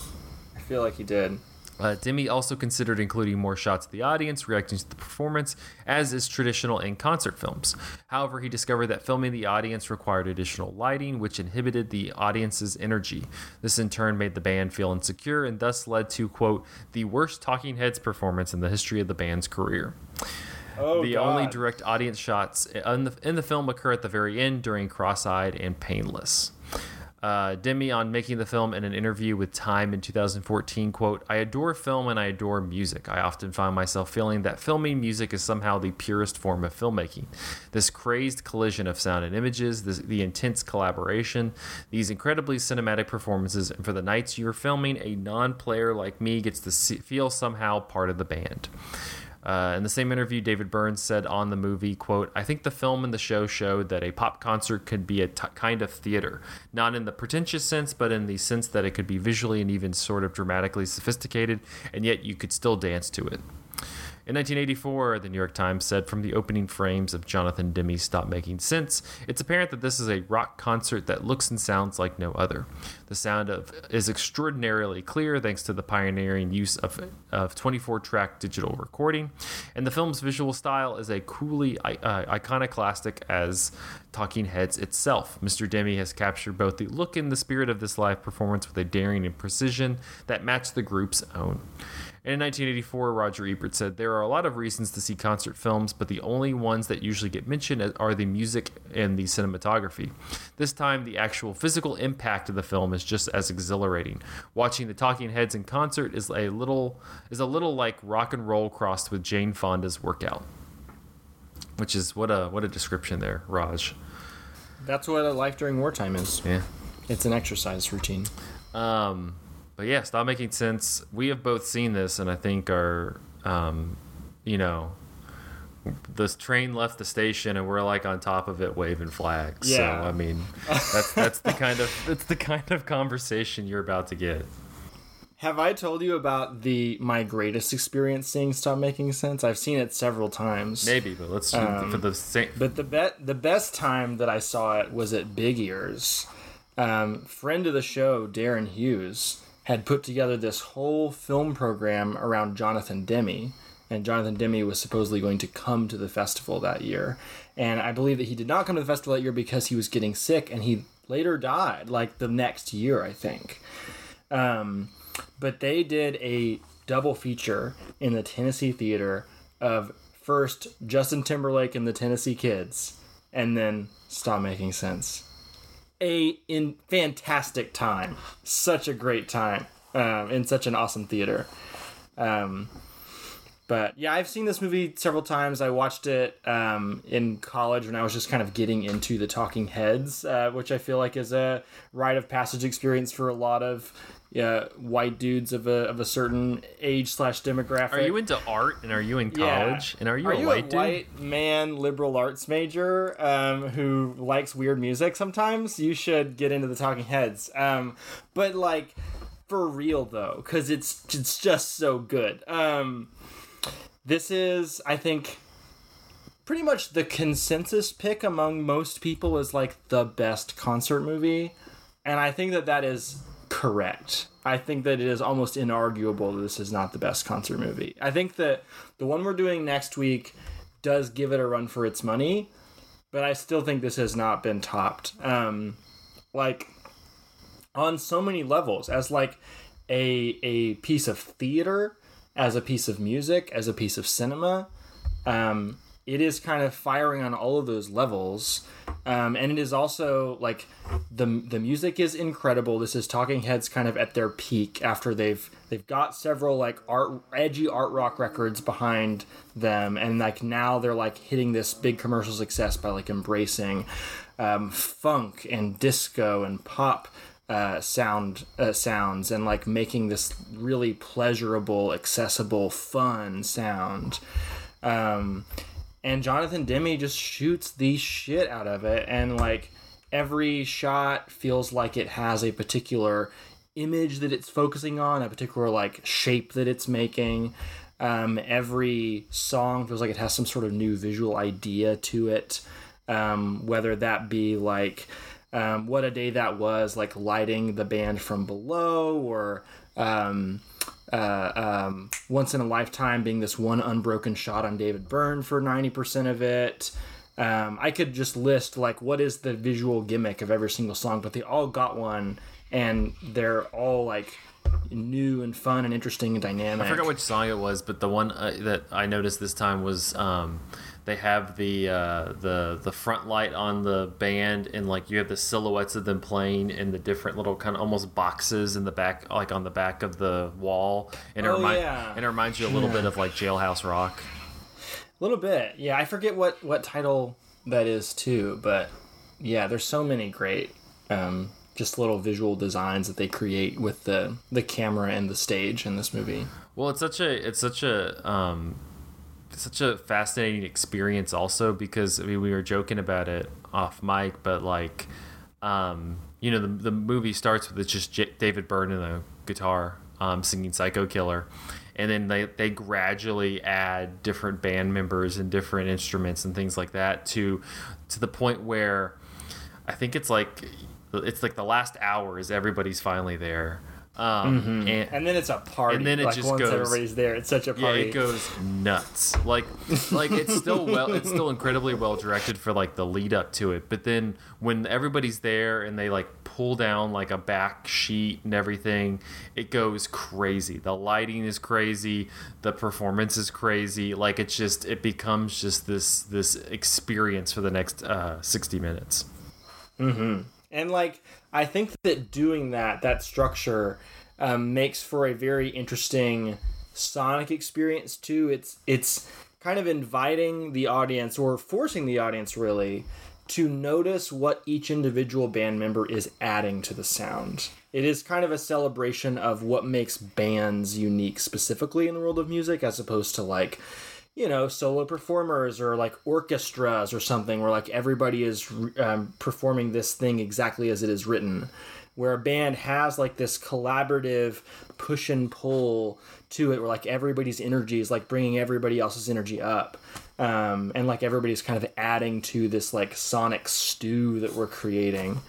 I feel like he did. Uh, Demme also considered including more shots of the audience reacting to the performance, as is traditional in concert films. However, he discovered that filming the audience required additional lighting, which inhibited the audience's energy. This in turn made the band feel insecure and thus led to, quote, the worst Talking Heads performance in the history of the band's career. Oh, the God. only direct audience shots in the, in the film occur at the very end during Cross Eyed and Painless. Uh, Demme on making the film in an interview with Time in 2014, quote, I adore film and I adore music. I often find myself feeling that filming music is somehow the purest form of filmmaking. This crazed collision of sound and images, this, the intense collaboration, these incredibly cinematic performances, and for the nights you're filming, a non-player like me gets to see, feel somehow part of the band. Uh, in the same interview, David Burns said on the movie, "quote I think the film and the show showed that a pop concert could be a t- kind of theater, not in the pretentious sense, but in the sense that it could be visually and even sort of dramatically sophisticated, and yet you could still dance to it." In 1984, the New York Times said from the opening frames of Jonathan Demme's Stop Making Sense, it's apparent that this is a rock concert that looks and sounds like no other. The sound of is extraordinarily clear thanks to the pioneering use of, of 24-track digital recording, and the film's visual style is a coolly uh, iconoclastic as Talking Heads itself. Mr. Demme has captured both the look and the spirit of this live performance with a daring and precision that match the group's own. In 1984, Roger Ebert said, There are a lot of reasons to see concert films, but the only ones that usually get mentioned are the music and the cinematography. This time, the actual physical impact of the film is just as exhilarating. Watching the Talking Heads in concert is a little is a little like rock and roll crossed with Jane Fonda's workout. Which is what a what a description there, Raj. That's what a life during wartime is. Yeah. It's an exercise routine. Um, but yeah, stop making sense. We have both seen this, and I think are, um, you know, this train left the station, and we're like on top of it, waving flags. Yeah. So I mean, that's that's the kind of that's the kind of conversation you're about to get. Have I told you about the my greatest experience seeing Stop Making Sense? I've seen it several times. Maybe, but let's Um, for the same. But the bet the best time that I saw it was at Big Ears. Um, friend of the show, Darren Hughes, had put together this whole film program around Jonathan Demme, and Jonathan Demme was supposedly going to come to the festival that year. And I believe that he did not come to the festival that year because he was getting sick, and he later died, like the next year, I think. Um, but they did a double feature in the Tennessee Theater of first Justin Timberlake and the Tennessee Kids, and then Stop Making Sense. A in fantastic time, such a great time, um, in such an awesome theater. Um, but yeah, I've seen this movie several times. I watched it um, in college when I was just kind of getting into the Talking Heads, uh, which I feel like is a rite of passage experience for a lot of yeah, white dudes of a of a certain age slash demographic. Are you into art and are you in college? Yeah. And are you are a you white a dude? white man liberal arts major um, who likes weird music sometimes? You should get into the Talking Heads. Um, but like for real though, because it's it's just so good. Um, this is, I think, pretty much the consensus pick among most people is like the best concert movie, and I think that that is correct. I think that it is almost inarguable that this is not the best concert movie. I think that the one we're doing next week does give it a run for its money, but I still think this has not been topped. Um, like on so many levels, as like a a piece of theater, as a piece of music, as a piece of cinema. Um, it is kind of firing on all of those levels. Um, and it is also like the the music is incredible. This is Talking Heads kind of at their peak after they've they've got several like art edgy art rock records behind them, and like now they're like hitting this big commercial success by like embracing um, funk and disco and pop uh, sound uh, sounds and like making this really pleasurable, accessible, fun sound. Um, and Jonathan Demme just shoots the shit out of it, and like every shot feels like it has a particular image that it's focusing on, a particular like shape that it's making. Um, every song feels like it has some sort of new visual idea to it, um, whether that be like um, what a day that was, like lighting the band from below, or um, uh, um, once in a lifetime being this one unbroken shot on David Byrne for 90% of it. Um, I could just list like what is the visual gimmick of every single song, but they all got one and they're all like new and fun and interesting and dynamic. I forgot which song it was, but the one uh, that I noticed this time was um, they have the uh, the the front light on the band, and like you have the silhouettes of them playing in the different little kind of almost boxes in the back, like on the back of the wall, and it, Oh, yeah. and it reminds you a little bit of like Jailhouse Rock. A little bit, yeah. I forget what what title that is too, but yeah, there's so many great, um, just little visual designs that they create with the the camera and the stage in this movie. Well, it's such a it's such a um, such a fascinating experience also because I mean we were joking about it off mic, but like um, you know the the movie starts with it's just J- David Byrne and a guitar um, singing Psycho Killer. And then they, they gradually add different band members and different instruments and things like that to to the point where I think it's like it's like the last hour is everybody's finally there. Um, and, And then it's a party. And then it like, just once goes- everybody's there, it's such a party. yeah, party. it goes nuts. Like, like it's still well, it's still incredibly well directed for like the lead up to it. But then when everybody's there and they like pull down like a back sheet and everything, it goes crazy. The lighting is crazy. The performance is crazy. Like it's just it becomes just this this experience for the next uh, sixty minutes. And like I think that doing that, that structure, um, makes for a very interesting sonic experience too. It's it's kind of inviting the audience or forcing the audience really to notice what each individual band member is adding to the sound. It is kind of a celebration of what makes bands unique specifically in the world of music as opposed to like you know solo performers or like orchestras or something where like everybody is um, performing this thing exactly as it is written. Where a band has like this collaborative push and pull to it where like everybody's energy is like bringing everybody else's energy up um, and like everybody's kind of adding to this like sonic stew that we're creating.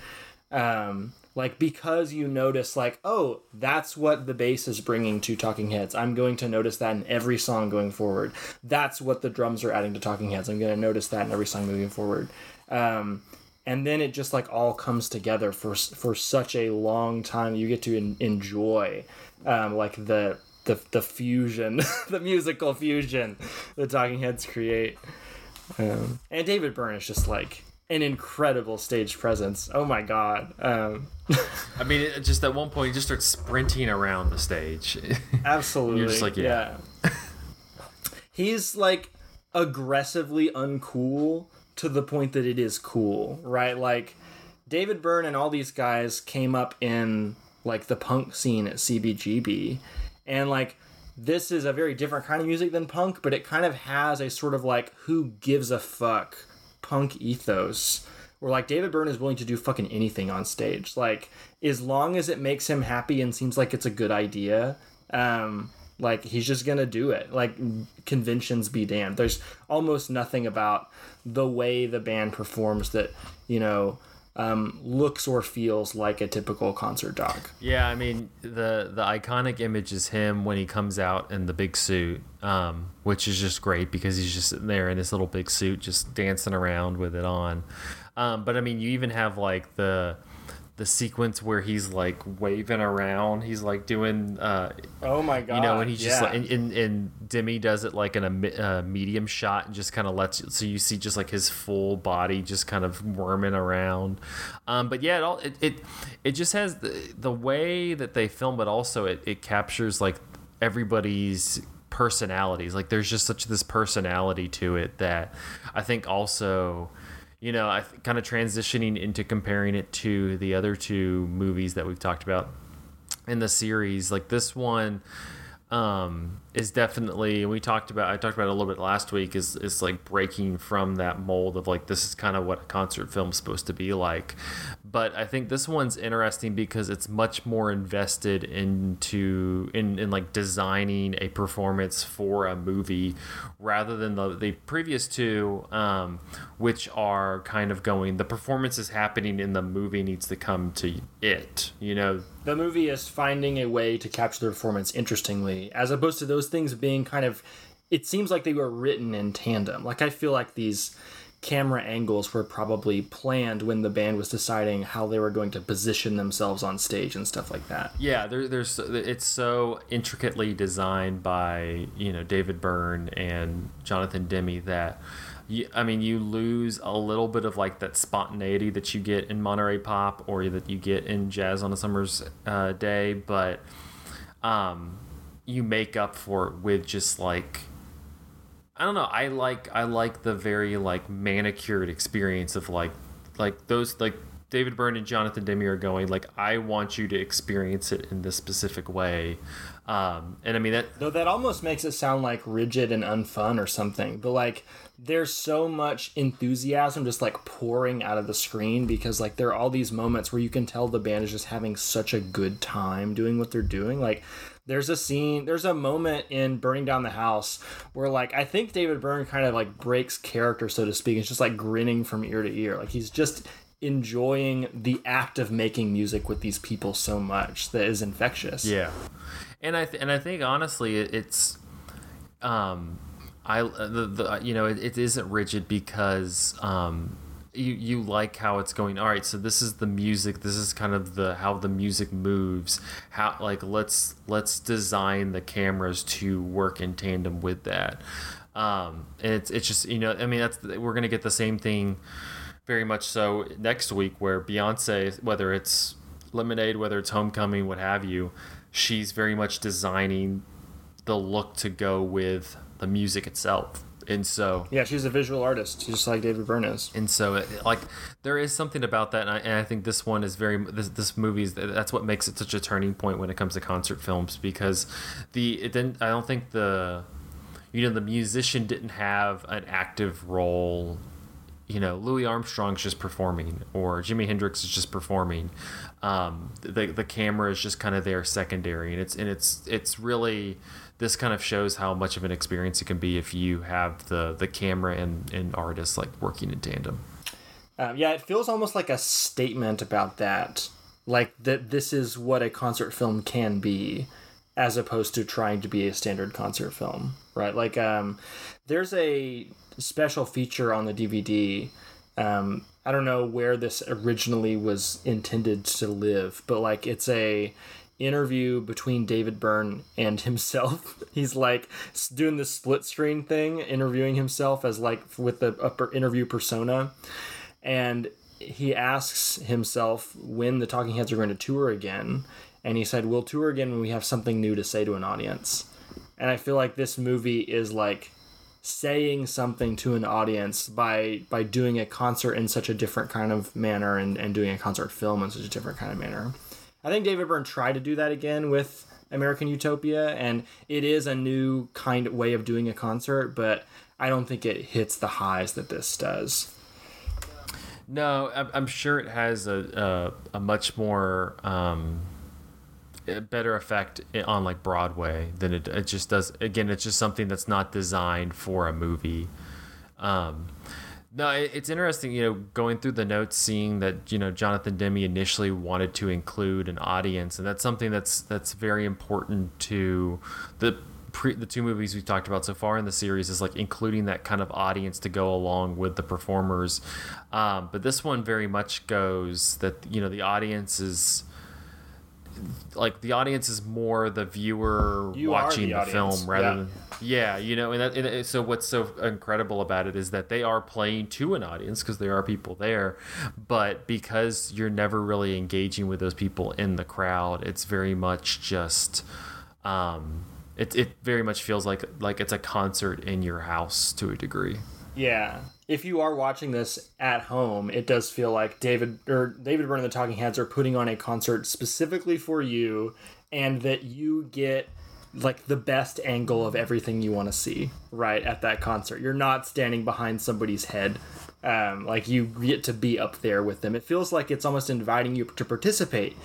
Um, like because you notice like oh that's what the bass is bringing to talking heads. I'm going to notice that in every song going forward. That's what the drums are adding to talking heads. I'm going to notice that in every song moving forward. Um, and then it just like all comes together for for such a long time. You get to en- enjoy um, like the the, the fusion the musical fusion the talking heads create. Um, and david byrne is just like an incredible stage presence oh my god um, I mean, it, just at one point, he just starts sprinting around the stage. Absolutely. You're just like, yeah. yeah. he's like aggressively uncool to the point that it is cool, right? Like David Byrne and all these guys came up in like the punk scene at CBGB and like this is a very different kind of music than punk, but it kind of has a sort of like who gives a fuck punk ethos where like David Byrne is willing to do fucking anything on stage. Like as long as it makes him happy and seems like it's a good idea, um like he's just gonna do it. Like conventions be damned. There's almost nothing about the way the band performs that, you know, um, looks or feels like a typical concert dog. Yeah, I mean the the iconic image is him when he comes out in the big suit, um, which is just great because he's just sitting there in this little big suit, just dancing around with it on. Um, but I mean, you even have like the the sequence where he's like waving around. He's like doing, uh, oh my god, you know, and he's just yeah. like, and, and, and, Demme does it like in a uh, medium shot and just kind of lets you, so you see just like his full body just kind of worming around. Um, but yeah, it all it, it it just has the the way that they film, but also it it captures like everybody's personalities. Like there's just such this personality to it that I think also you know, I kind of transitioning into comparing it to the other two movies that we've talked about in the series. Like this one, um, is definitely we talked about I talked about it a little bit last week is is like breaking from that mold of like this is kind of what a concert film's supposed to be like. But I think this one's interesting because it's much more invested into in, in like designing a performance for a movie rather than the, the previous two, um, which are kind of going the performance is happening in the movie needs to come to it. You know, the movie is finding a way to capture the performance interestingly, as opposed to those things being kind of. It seems like they were written in tandem. Like I feel like these camera angles were probably planned when the band was deciding how they were going to position themselves on stage and stuff like that. Yeah, there, there's it's so intricately designed by you know David Byrne and Jonathan Demme that you, I mean, you lose a little bit of like that spontaneity that you get in Monterey Pop or that you get in Jazz on a Summer's uh, Day, but um, you make up for it with just like I don't know. I like I like the very like manicured experience of like like those like David Byrne and Jonathan Demme are going like I want you to experience it in this specific way. Um, and I mean that though that almost makes it sound like rigid and unfun or something. But like there's so much enthusiasm just like pouring out of the screen because like there are all these moments where you can tell the band is just having such a good time doing what they're doing. Like there's a scene, there's a moment in Burning Down the House where like I think David Byrne kind of like breaks character so to speak. It's just like grinning from ear to ear. Like he's just enjoying the act of making music with these people so much that is infectious. Yeah. And I th- and I think honestly it's um I the, the you know it, it isn't rigid because um, you you like how it's going. All right, so this is the music. This is kind of the how the music moves. How like let's let's design the cameras to work in tandem with that. Um, and it's it's just you know I mean that's we're gonna get the same thing very much so next week where Beyonce whether it's Lemonade whether it's Homecoming what have you, she's very much designing the look to go with the music itself. And so, yeah, she's a visual artist, just like David Byrne is. And so, it, like, there is something about that, and I, and I, think this one is very. This, this movie is that's what makes it such a turning point when it comes to concert films because the it didn't. I don't think the, you know, the musician didn't have an active role you know, Louis Armstrong's just performing, or Jimi Hendrix is just performing. Um, the the camera is just kind of there secondary, and it's and it's it's really this kind of shows how much of an experience it can be if you have the the camera and, and artists like working in tandem. Um, yeah, it feels almost like a statement about that, like that this is what a concert film can be, as opposed to trying to be a standard concert film, right? Like, um, there's a special feature on the DVD. Um, I don't know where this originally was intended to live, but like it's a interview between David Byrne and himself. He's like doing this split screen thing, interviewing himself as like with the upper interview persona. And he asks himself when the Talking Heads are going to tour again. And he said, We'll tour again when we have something new to say to an audience. And I feel like this movie is like saying something to an audience by by doing a concert in such a different kind of manner and, and doing a concert film in such a different kind of manner. I think David Byrne tried to do that again with American Utopia, and it is a new kind of way of doing a concert, but I don't think it hits the highs that this does. No, I'm sure it has a a, a much more um, better effect on like Broadway than it, it just does. Again, it's just something that's not designed for a movie. Um, no, it's interesting, you know, going through the notes, seeing that you know Jonathan Demme initially wanted to include an audience, and that's something that's that's very important to the pre, the two movies we've talked about so far in the series is like including that kind of audience to go along with the performers. Um, but this one very much goes that you know the audience is like the audience is more the viewer You watching the, the film rather yeah. than yeah you know and, that, and so what's so incredible about it is that they are playing to an audience because there are people there but because you're never really engaging with those people in the crowd it's very much just um it, it very much feels like like it's a concert in your house to a degree Yeah. If you are watching this at home, it does feel like David or David Byrne and the Talking Heads are putting on a concert specifically for you and that you get like the best angle of everything you want to see right at that concert. You're not standing behind somebody's head. Um, like you get to be up there with them. It feels like it's almost inviting you to participate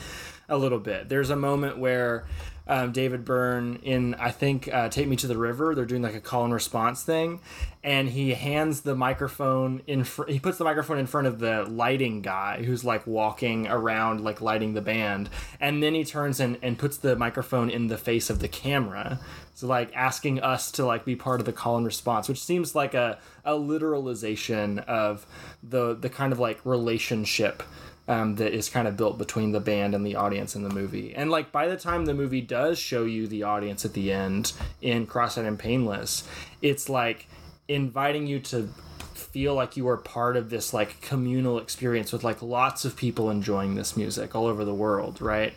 a little bit. There's a moment where um, David Byrne in I think uh, Take Me to the River. They're doing like a call and response thing, and he hands the microphone in. Fr- he puts the microphone in front of the lighting guy who's like walking around like lighting the band, and then he turns and and puts the microphone in the face of the camera. So like asking us to like be part of the call and response, which seems like a a literalization of the the kind of like relationship um, that is kind of built between the band and the audience in the movie. And like by the time the movie does show you the audience at the end in Cross-eyed and Painless, it's like inviting you to feel like you are part of this like communal experience with like lots of people enjoying this music all over the world, right?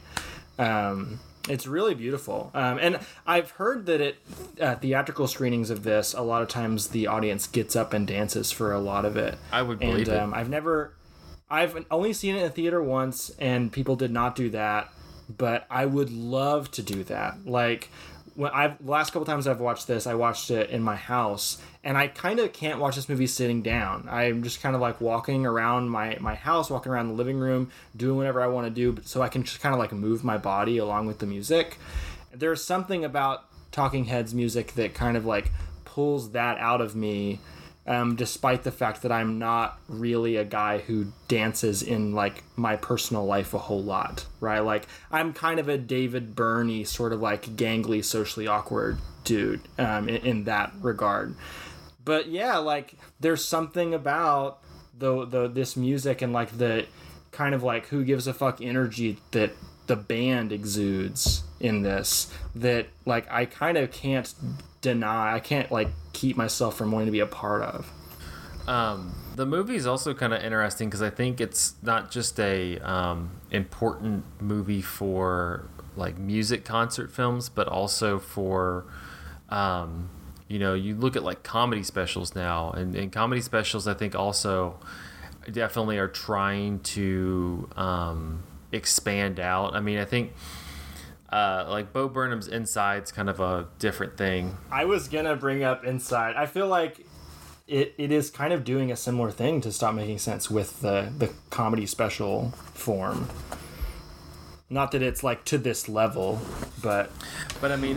Um, it's really beautiful, um, and I've heard that at uh, theatrical screenings of this, a lot of times the audience gets up and dances for a lot of it. I would and believe it. um, I've never, I've only seen it in a theater once, and people did not do that. But I would love to do that. Like when I've last couple times I've watched this, I watched it in my house, and I kind of can't watch this movie sitting down. I'm just kind of like walking around my my house, walking around the living room, doing whatever I want to do, so I can just kind of like move my body along with the music. There's something about Talking Heads music that kind of like pulls that out of me um, despite the fact that I'm not really a guy who dances in like my personal life a whole lot, right? Like I'm kind of a David Byrne sort of like gangly, socially awkward dude um, in, in that regard. But yeah, like there's something about the the this music and like the kind of like who gives a fuck energy that the band exudes in this that like I kind of can't deny. I can't like keep myself from wanting to be a part of. Um, the movie is also kind of interesting because I think it's not just a um, important movie for like music concert films, but also for um, you know you look at like comedy specials now, and, and comedy specials I think also definitely are trying to um, expand out. I mean, I think. Uh, like Bo Burnham's Inside's kind of a different thing. I was gonna bring up Inside. I feel like it, it is kind of doing a similar thing to stop making sense with the the comedy special form. Not that it's like to this level, but But I mean,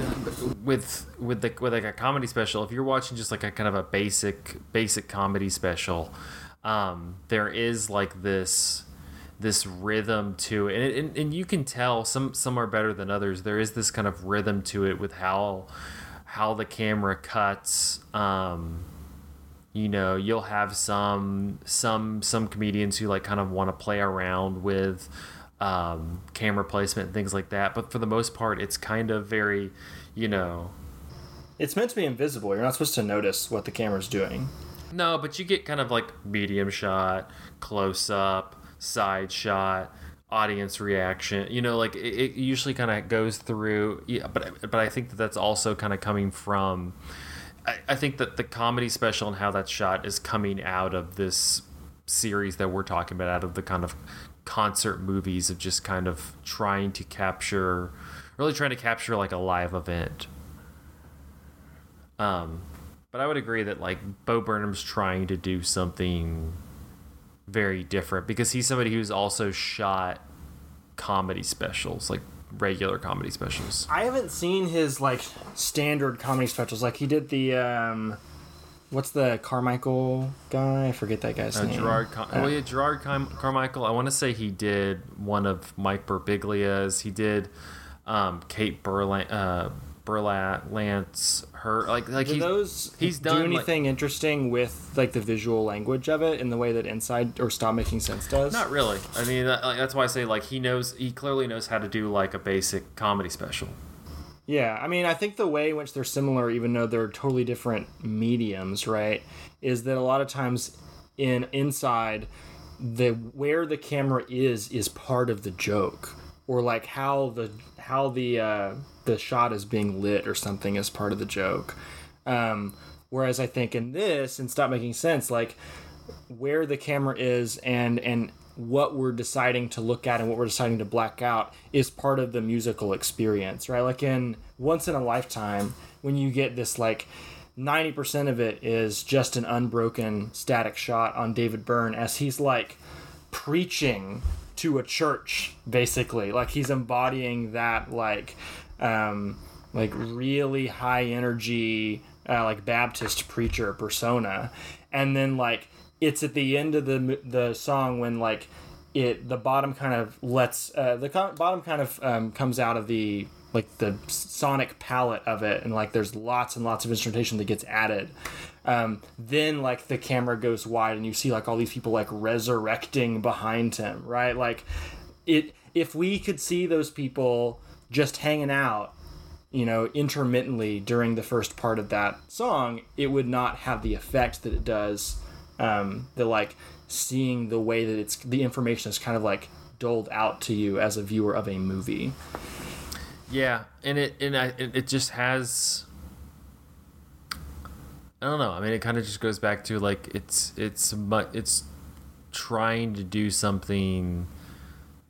with with the with like a comedy special, if you're watching just like a kind of a basic basic comedy special, um, there is like this this rhythm to it, and, and and you can tell some some are better than others. There is this kind of rhythm to it with how how the camera cuts. Um, you know, you'll have some some some comedians who like kind of want to play around with um, camera placement and things like that. But for the most part, it's kind of very, you know, it's meant to be invisible. You're not supposed to notice what the camera's doing. no. But you get kind of like medium shot, close up, side shot, audience reaction. You know, like it, it usually kind of goes through. Yeah, but but I think that that's also kind of coming from. I, I think that the comedy special and how that's shot is coming out of this series that we're talking about, out of the kind of concert movies of just kind of trying to capture, really trying to capture like a live event. Um, but I would agree that like Bo Burnham's trying to do something very different because he's somebody who's also shot comedy specials, like regular comedy specials. I haven't seen his like standard comedy specials. Like he did the um, what's the Carmichael guy? I forget that guy's Uh, name. Jerrod, Car- oh yeah, Jerrod Car- Carmichael. I want to say he did one of Mike Birbiglia's. He did um, Kate Burla- uh, Burlat, Lance, her like like he's those he's do done, like- anything interesting with like the visual language of it in the way that Inside or Stop Making Sense does? not really. I mean that, like, that's why I say like he knows he clearly knows how to do like a basic comedy special. Yeah, I mean, I think the way in which they're similar, even though they're totally different mediums, right, is that a lot of times in Inside, the where the camera is is part of the joke, or like how the how the uh, the shot is being lit or something as part of the joke. Um, whereas I think in this, and Stop Making Sense, like where the camera is and and what we're deciding to look at and what we're deciding to black out is part of the musical experience right like in once in a lifetime when you get this like 90% of it is just an unbroken static shot on David Byrne as he's like preaching to a church basically like he's embodying that like um like really high energy uh, like baptist preacher persona. And then like it's at the end of the the song when like it the bottom kind of lets uh, the co- bottom kind of um, comes out of the like the sonic palette of it. And like there's lots and lots of instrumentation that gets added. Um, then like the camera goes wide and you see like all these people like resurrecting behind him right? Like it if we could see those people just hanging out you know intermittently during the first part of that song it would not have the effect that it does um, the like seeing the way that it's the information is kind of like doled out to you as a viewer of a movie Yeah, and it and I, it, just has. I don't know. I mean, it kind of just goes back to like it's it's it's trying to do something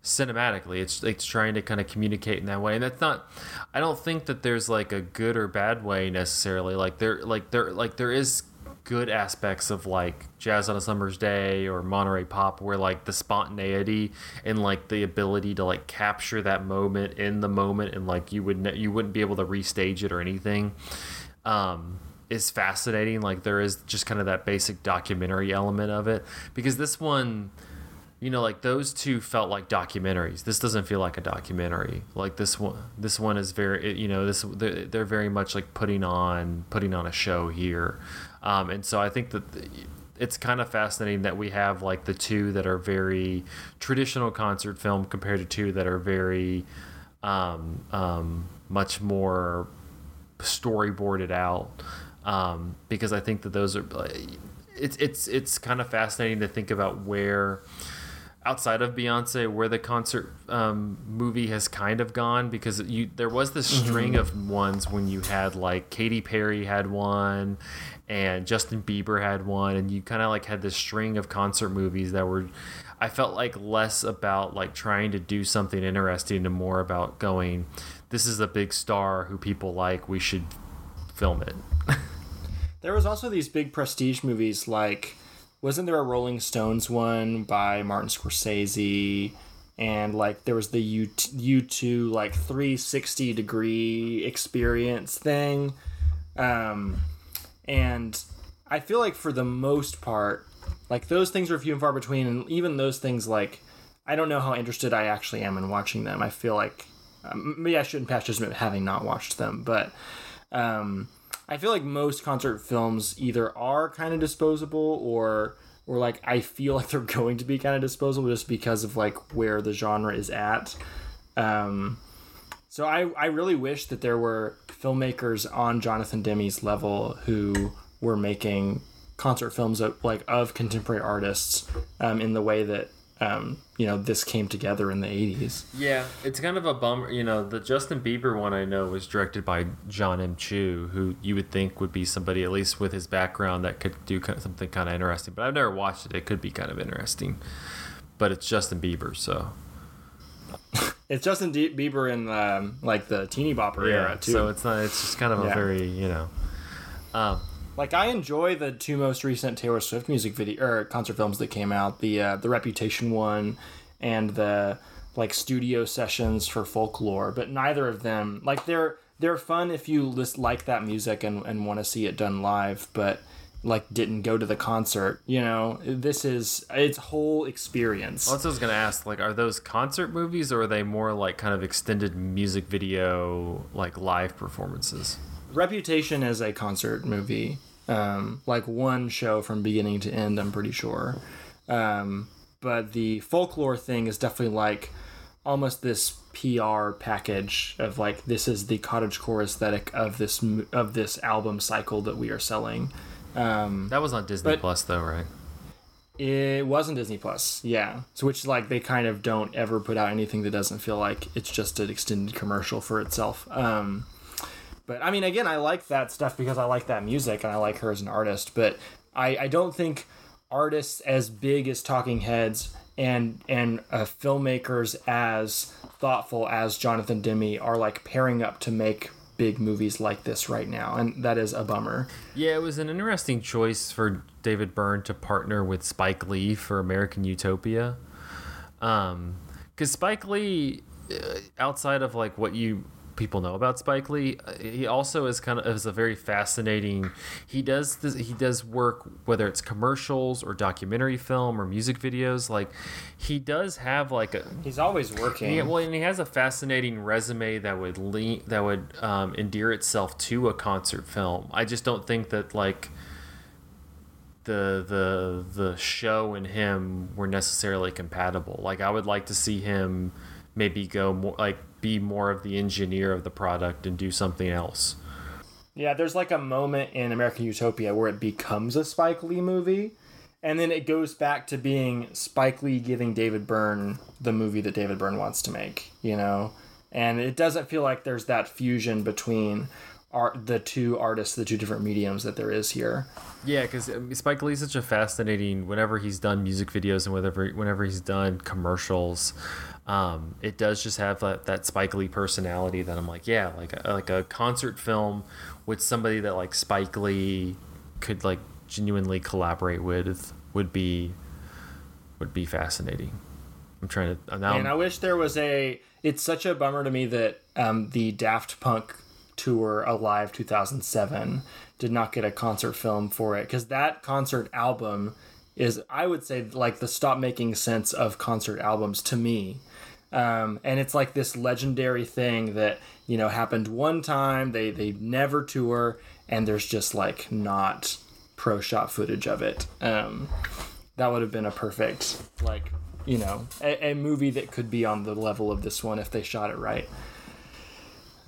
cinematically. It's it's trying to kind of communicate in that way, and that's not. I don't think that there's like a good or bad way necessarily. Like there like there like there is good aspects of like jazz on a summer's day or monterey pop where like the spontaneity and like the ability to like capture that moment in the moment and like you would ne- you wouldn't be able to restage it or anything um is fascinating like there is just kind of that basic documentary element of it because this one you know like those two felt like documentaries. This doesn't feel like a documentary. Like this one this one is very you know this they're, very much like putting on putting on a show here. Um, and so i think that it's kind of fascinating that we have like the two that are very traditional concert film compared to two that are very um, um, much more storyboarded out. Um, because I think that those are it's it's it's kind of fascinating to think about where outside of Beyonce where the concert um, movie has kind of gone? Because you there was this string of ones when you had like Katy Perry had one and Justin Bieber had one and you kind of like had this string of concert movies that were I felt like less about like trying to do something interesting and more about going this is a big star who people like we should film it. There was also these big prestige movies like wasn't there a rolling stones one by martin scorsese? And like there was the U U2 like 360 degree experience thing. Um and I feel like for the most part like those things are few and far between. And even those things like I don't know how interested I actually am in watching them. I feel like um, maybe I shouldn't pass judgment having not watched them but um I feel like most concert films either are kind of disposable or or like I feel like they're going to be kind of disposable just because of like where the genre is at. Um, so I I really wish that there were filmmakers on Jonathan Demme's level who were making concert films of like of contemporary artists um, in the way that um, you know this came together in the 80s. Yeah, it's kind of a bummer. You know, the Justin Bieber one I know was directed by John M. Chu, who you would think would be somebody at least with his background that could do something kind of interesting. But I've never watched it. It could be kind of interesting. But it's Justin Bieber, so it's Justin Bieber in um, like the teeny bopper yeah, era too. So it's not. It's just kind of a yeah. very you know. Um, like I enjoy the two most recent Taylor Swift music video or concert films that came out, the uh, the Reputation one and the like studio sessions for Folklore, but neither of them like they're they're fun if you list like that music and, and want to see it done live, but like didn't go to the concert. You know, this is its whole experience. Well, I was gonna ask. Like, are those concert movies or are they more like kind of extended music video, like live performances? Reputation is a concert movie, um, like one show from beginning to end. I'm pretty sure, um, but the folklore thing is definitely like almost this PR package of like this is the cottagecore aesthetic of this of this album cycle that we are selling. Um, that was on Disney Plus though, right? It wasn't Disney Plus, yeah. So which like they kind of don't ever put out anything that doesn't feel like it's just an extended commercial for itself. Um, but I mean, again, I like that stuff because I like that music and I like her as an artist. But I, I don't think artists as big as Talking Heads and and uh, filmmakers as thoughtful as Jonathan Demme are like pairing up to make big movies like this right now, and that is a bummer. Yeah, it was an interesting choice for David Byrne to partner with Spike Lee for American Utopia, because um, Spike Lee, uh, outside of like what you people know about Spike Lee. He also is kind of is a very fascinating. He does this, he does work whether it's commercials or documentary film or music videos. Like he does have like a. He's always working. Yeah, well, and he has a fascinating resume that would lean that would um, endear itself to a concert film. I just don't think that like the the the show and him were necessarily compatible. Like I would like to see him maybe go more like be more of the engineer of the product and do something else. Yeah, there's like a moment in American Utopia where it becomes a Spike Lee movie, and then it goes back to being Spike Lee giving David Byrne the movie that David Byrne wants to make, you know? And it doesn't feel like there's that fusion between art, the two artists, the two different mediums that there is here. Yeah, because Spike Lee's such a fascinating. Whenever he's done music videos and whenever whenever he's done commercials, um, it does just have that, that Spike Lee personality that I'm like, yeah, like a, like a concert film with somebody that like Spike Lee could like genuinely collaborate with would be would be fascinating. I'm trying to now. And I wish there was a. It's such a bummer to me that um, the Daft Punk tour Alive 2007 did not get a concert film for it because that concert album is I would say like the stop making sense of concert albums to me um, and it's like this legendary thing that you know happened one time. They they never tour, and there's just like not pro shot footage of it. Um, that would have been a perfect like you know a, a, movie that could be on the level of this one if they shot it right.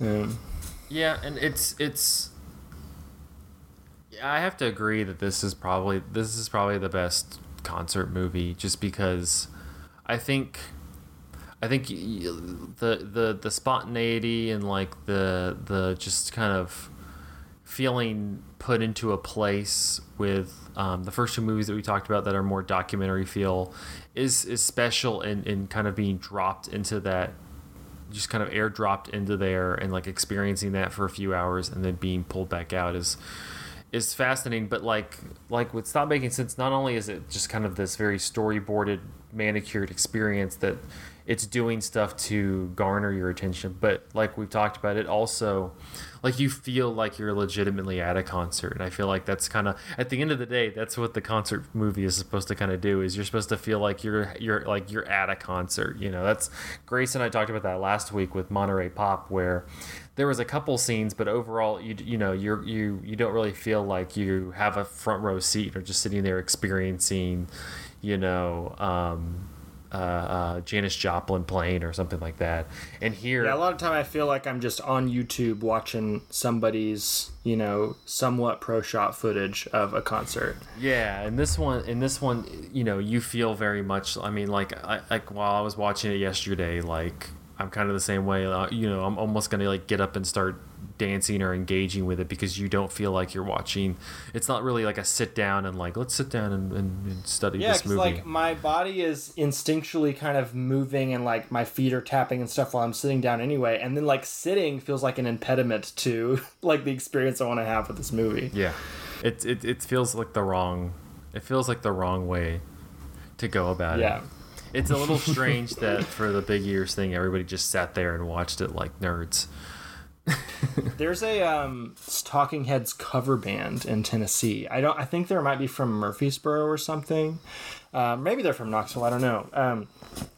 Um, yeah, and it's it's. I have to agree that this is probably this is probably the best concert movie just because I think I think the the the spontaneity and like the the just kind of feeling put into a place with um, the first two movies that we talked about that are more documentary feel is is special in, in kind of being dropped into that just kind of airdropped into there and like experiencing that for a few hours and then being pulled back out is is fascinating. But like like with stop making sense not only is it just kind of this very storyboarded manicured experience that it's doing stuff to garner your attention. But like we've talked about, it also like you feel like you're legitimately at a concert. And I feel like that's kind of at the end of the day, that's what the concert movie is supposed to kind of do. Is you're supposed to feel like you're you're like you're at a concert. You know, that's Grace and I talked about that last week with Monterey Pop, where there was a couple scenes, but overall, you you know you're you you don't really feel like you have a front row seat or just sitting there experiencing, you know. Um, uh, uh, Janis Joplin playing or something like that. And here, Yeah, a lot of time I feel like I'm just on YouTube watching somebody's, you know, somewhat pro shot footage of a concert. Yeah, and this one, in this one, you know, you feel very much. I mean, like, I like while I was watching it yesterday, like I'm kind of the same way. Uh, you know, I'm almost gonna like get up and start dancing or engaging with it because you don't feel like you're watching. It's not really like a sit down and like let's sit down and, and, and study Yeah, this movie. like my body is instinctually kind of moving and like my feet are tapping and stuff while I'm sitting down anyway, and then like sitting feels like an impediment to like the experience I want to have with this movie. yeah, it, it it feels like the wrong. It feels like the wrong way to go about it. Yeah. It's a little strange that for the big ears thing, everybody just sat there and watched it like nerds. There's a um, Talking Heads cover band in Tennessee. I don't. I think there might be from Murfreesboro or something. Uh, maybe they're from Knoxville. I don't know. Um,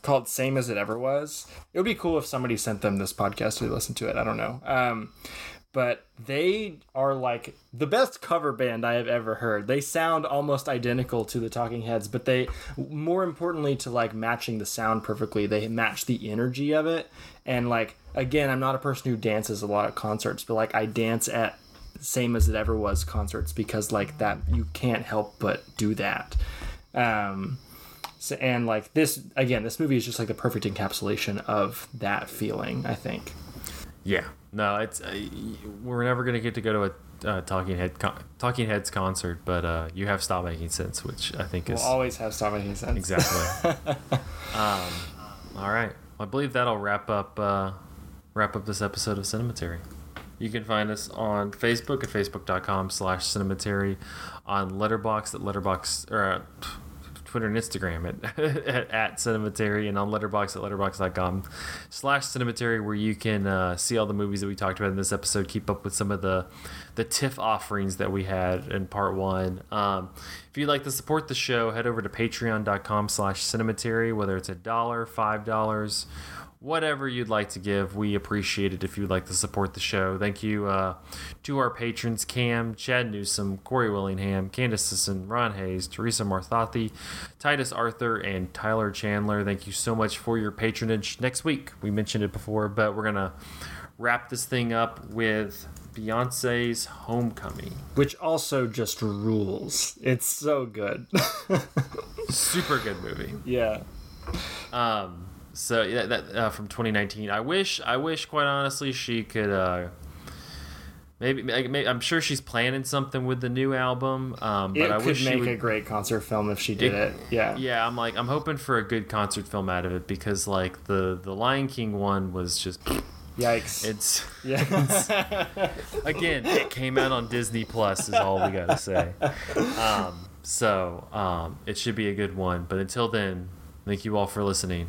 called "Same as It Ever Was." It would be cool if somebody sent them this podcast to listen to it. I don't know. Um, but they are like the best cover band I have ever heard. They sound almost identical to the Talking Heads, but they, more importantly, to like matching the sound perfectly, they match the energy of it. And like, again, I'm not a person who dances a lot at concerts, but like, I dance at same as it ever was concerts because like that you can't help but do that. Um, so, and like this again, this movie is just like the perfect encapsulation of that feeling. I think. Yeah, no, it's uh, we're never gonna get to go to a uh, Talking Head con- Talking Heads concert, but uh, you have Stop Making Sense, which I think is We'll is always have stop making sense. exactly. um, all right, I believe that'll wrap up uh, wrap up this episode of Cinematary. You can find us on Facebook at facebook.com slash cinematary, on Letterboxd at Letterboxd or uh, Twitter and Instagram at, at, at Cinematary, and on Letterboxd at letterboxd.com slash Cinematary, where you can uh, see all the movies that we talked about in this episode, keep up with some of the the TIFF offerings that we had in part one. Um, if you'd like to support the show, head over to patreon.com slash cinematary, whether it's a dollar, five dollars, whatever you'd like to give. We appreciate it if you'd like to support the show. Thank you uh, to our patrons Cam, Chad Newsom, Corey Willingham, Candace Sisson, Ron Hayes, Teresa Marthathi, Titus Arthur, and Tyler Chandler. Thank you so much for your patronage. Next week, we mentioned it before, but we're going to wrap this thing up with Beyonce's Homecoming. which also just rules. It's so good. Super good movie. yeah. Um, so yeah, that uh, from 2019. I wish, I wish, quite honestly, she could. Uh, maybe, maybe I'm sure she's planning something with the new album. Um, but It I could wish she make would. a great concert film if she did it. It- Yeah. yeah, I'm like, I'm hoping for a good concert film out of it because like the the Lion King one was just, Yikes. it's yeah. again, it came out on Disney Plus is all we gotta say. Um, so um, it should be a good one. But until then, thank you all for listening.